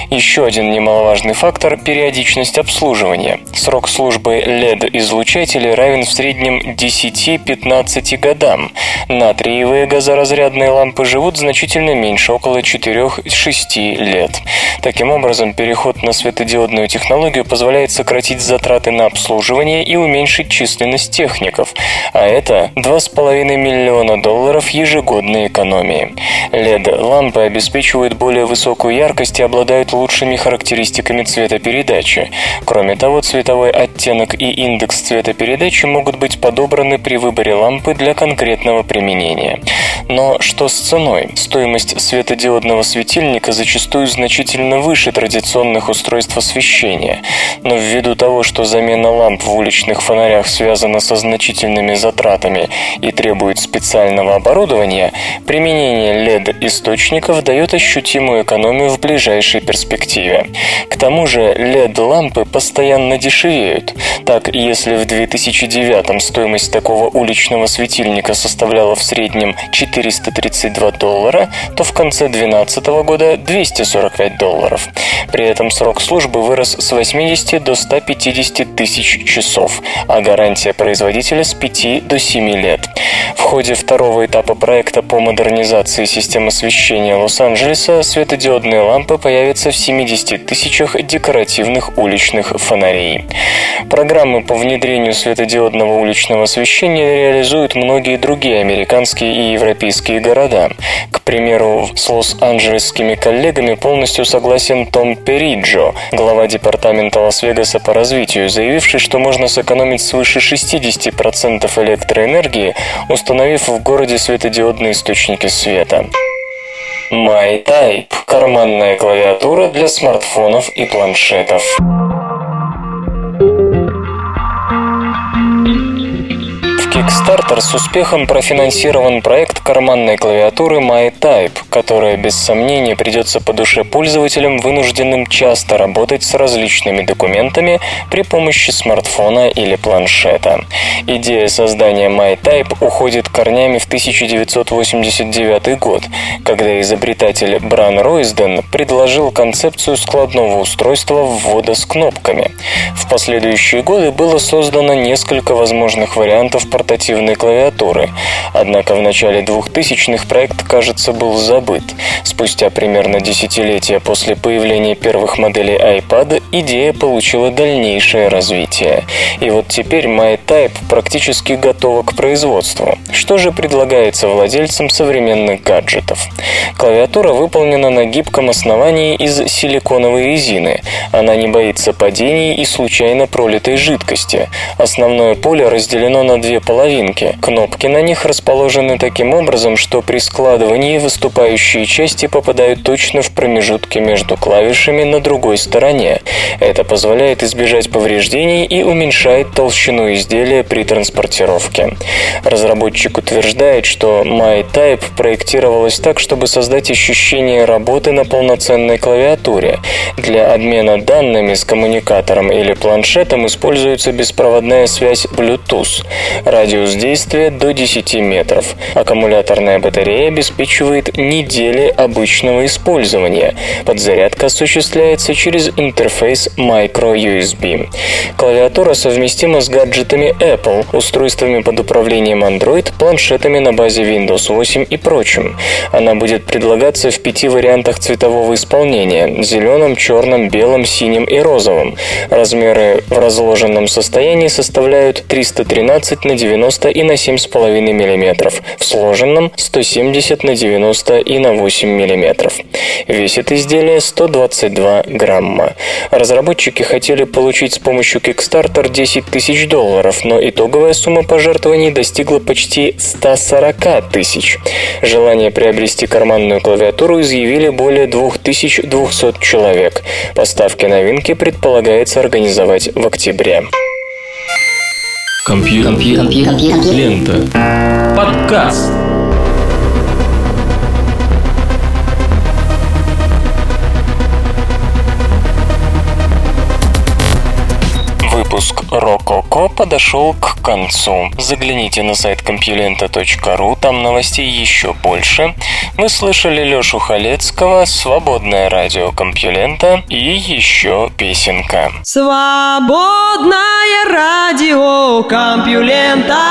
Еще один немаловажный фактор – периодичность обслуживания. Срок службы LED-излучателей равен в среднем 10-15 годам. Натриевые газоразрядные лампы живут значительно меньше – около 4-6 лет. Таким образом, переход на светодиодную технологию позволяет сократить затраты на обслуживание и уменьшить численность техников, а это 2,5 миллиона долларов ежегодной экономии. LED-лампы обеспечивают более высокую яркость и обладают лучшими характеристиками цветопередачи. Кроме того, цветовой оттенок и индекс цветопередачи могут быть подобраны при выборе лампы для конкретного применения. Но что с ценой? Стоимость светодиодного светильника зачастую значительно выше традиционных устройств освещения. Но ввиду того, что замена ламп в уличных фонарях связана со значительными затратами и требует специального оборудования, применение LED-источников дает ощутимую экономию в ближайшей перспективе. К тому же LED-лампы постоянно дешевеют. Так, если в 2009 стоимость такого уличного светильника составляла в среднем 432 доллара, то в конце 2012 года 245 долларов. При этом срок службы вырос с 80 до 150 тысяч часов, а гарантия производителя с 5 до 7 лет. В ходе второго этапа проекта по модернизации систем освещения Лос-Анджелеса светодиодные лампы появятся в 70 тысячах декоративных уличных фонарей. Программы по внедрению светодиодного уличного освещения реализуют многие другие американские и европейские города. Примеру, с лос-анджелесскими коллегами полностью согласен Том Периджо, глава департамента Лас-Вегаса по развитию, заявивший, что можно сэкономить свыше 60% электроэнергии, установив в городе светодиодные источники света. MyType – карманная клавиатура для смартфонов и планшетов. Kickstarter с успехом профинансирован проект карманной клавиатуры MyType, которая без сомнения придется по душе пользователям, вынужденным часто работать с различными документами при помощи смартфона или планшета. Идея создания MyType уходит корнями в 1989 год, когда изобретатель Бран Ройсден предложил концепцию складного устройства ввода с кнопками. В последующие годы было создано несколько возможных вариантов портативных портативной клавиатуры. Однако в начале 2000-х проект, кажется, был забыт. Спустя примерно десятилетия после появления первых моделей iPad идея получила дальнейшее развитие. И вот теперь MyType практически готова к производству. Что же предлагается владельцам современных гаджетов? Клавиатура выполнена на гибком основании из силиконовой резины. Она не боится падений и случайно пролитой жидкости. Основное поле разделено на две полосы половинки. Кнопки на них расположены таким образом, что при складывании выступающие части попадают точно в промежутки между клавишами на другой стороне. Это позволяет избежать повреждений и уменьшает толщину изделия при транспортировке. Разработчик утверждает, что MyType проектировалась так, чтобы создать ощущение работы на полноценной клавиатуре. Для обмена данными с коммуникатором или планшетом используется беспроводная связь Bluetooth. Радиус действия до 10 метров. Аккумуляторная батарея обеспечивает недели обычного использования. Подзарядка осуществляется через интерфейс microUSB. Клавиатура совместима с гаджетами Apple, устройствами под управлением Android, планшетами на базе Windows 8 и прочим. Она будет предлагаться в пяти вариантах цветового исполнения – зеленом, черном, белом, синим и розовым. Размеры в разложенном состоянии составляют 313 на 90 и на 7,5 мм, в сложенном 170 на 90 и на 8 мм. Весит изделие 122 грамма. Разработчики хотели получить с помощью Kickstarter 10 тысяч долларов, но итоговая сумма пожертвований достигла почти 140 тысяч. Желание приобрести карманную клавиатуру изъявили более 2200 человек. Поставки новинки предполагается организовать в октябре. Компьютер. Лента. Подкаст. Выпуск «Рококо» подошел к концу. Загляните на сайт компьюлента.ру, там новостей еще больше. Мы слышали Лешу Халецкого, «Свободное радио Компьюлента» и еще песенка. Свободное радио Компьюлента.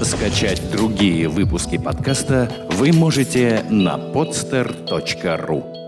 Скачать другие выпуски подкаста вы можете на podster.ru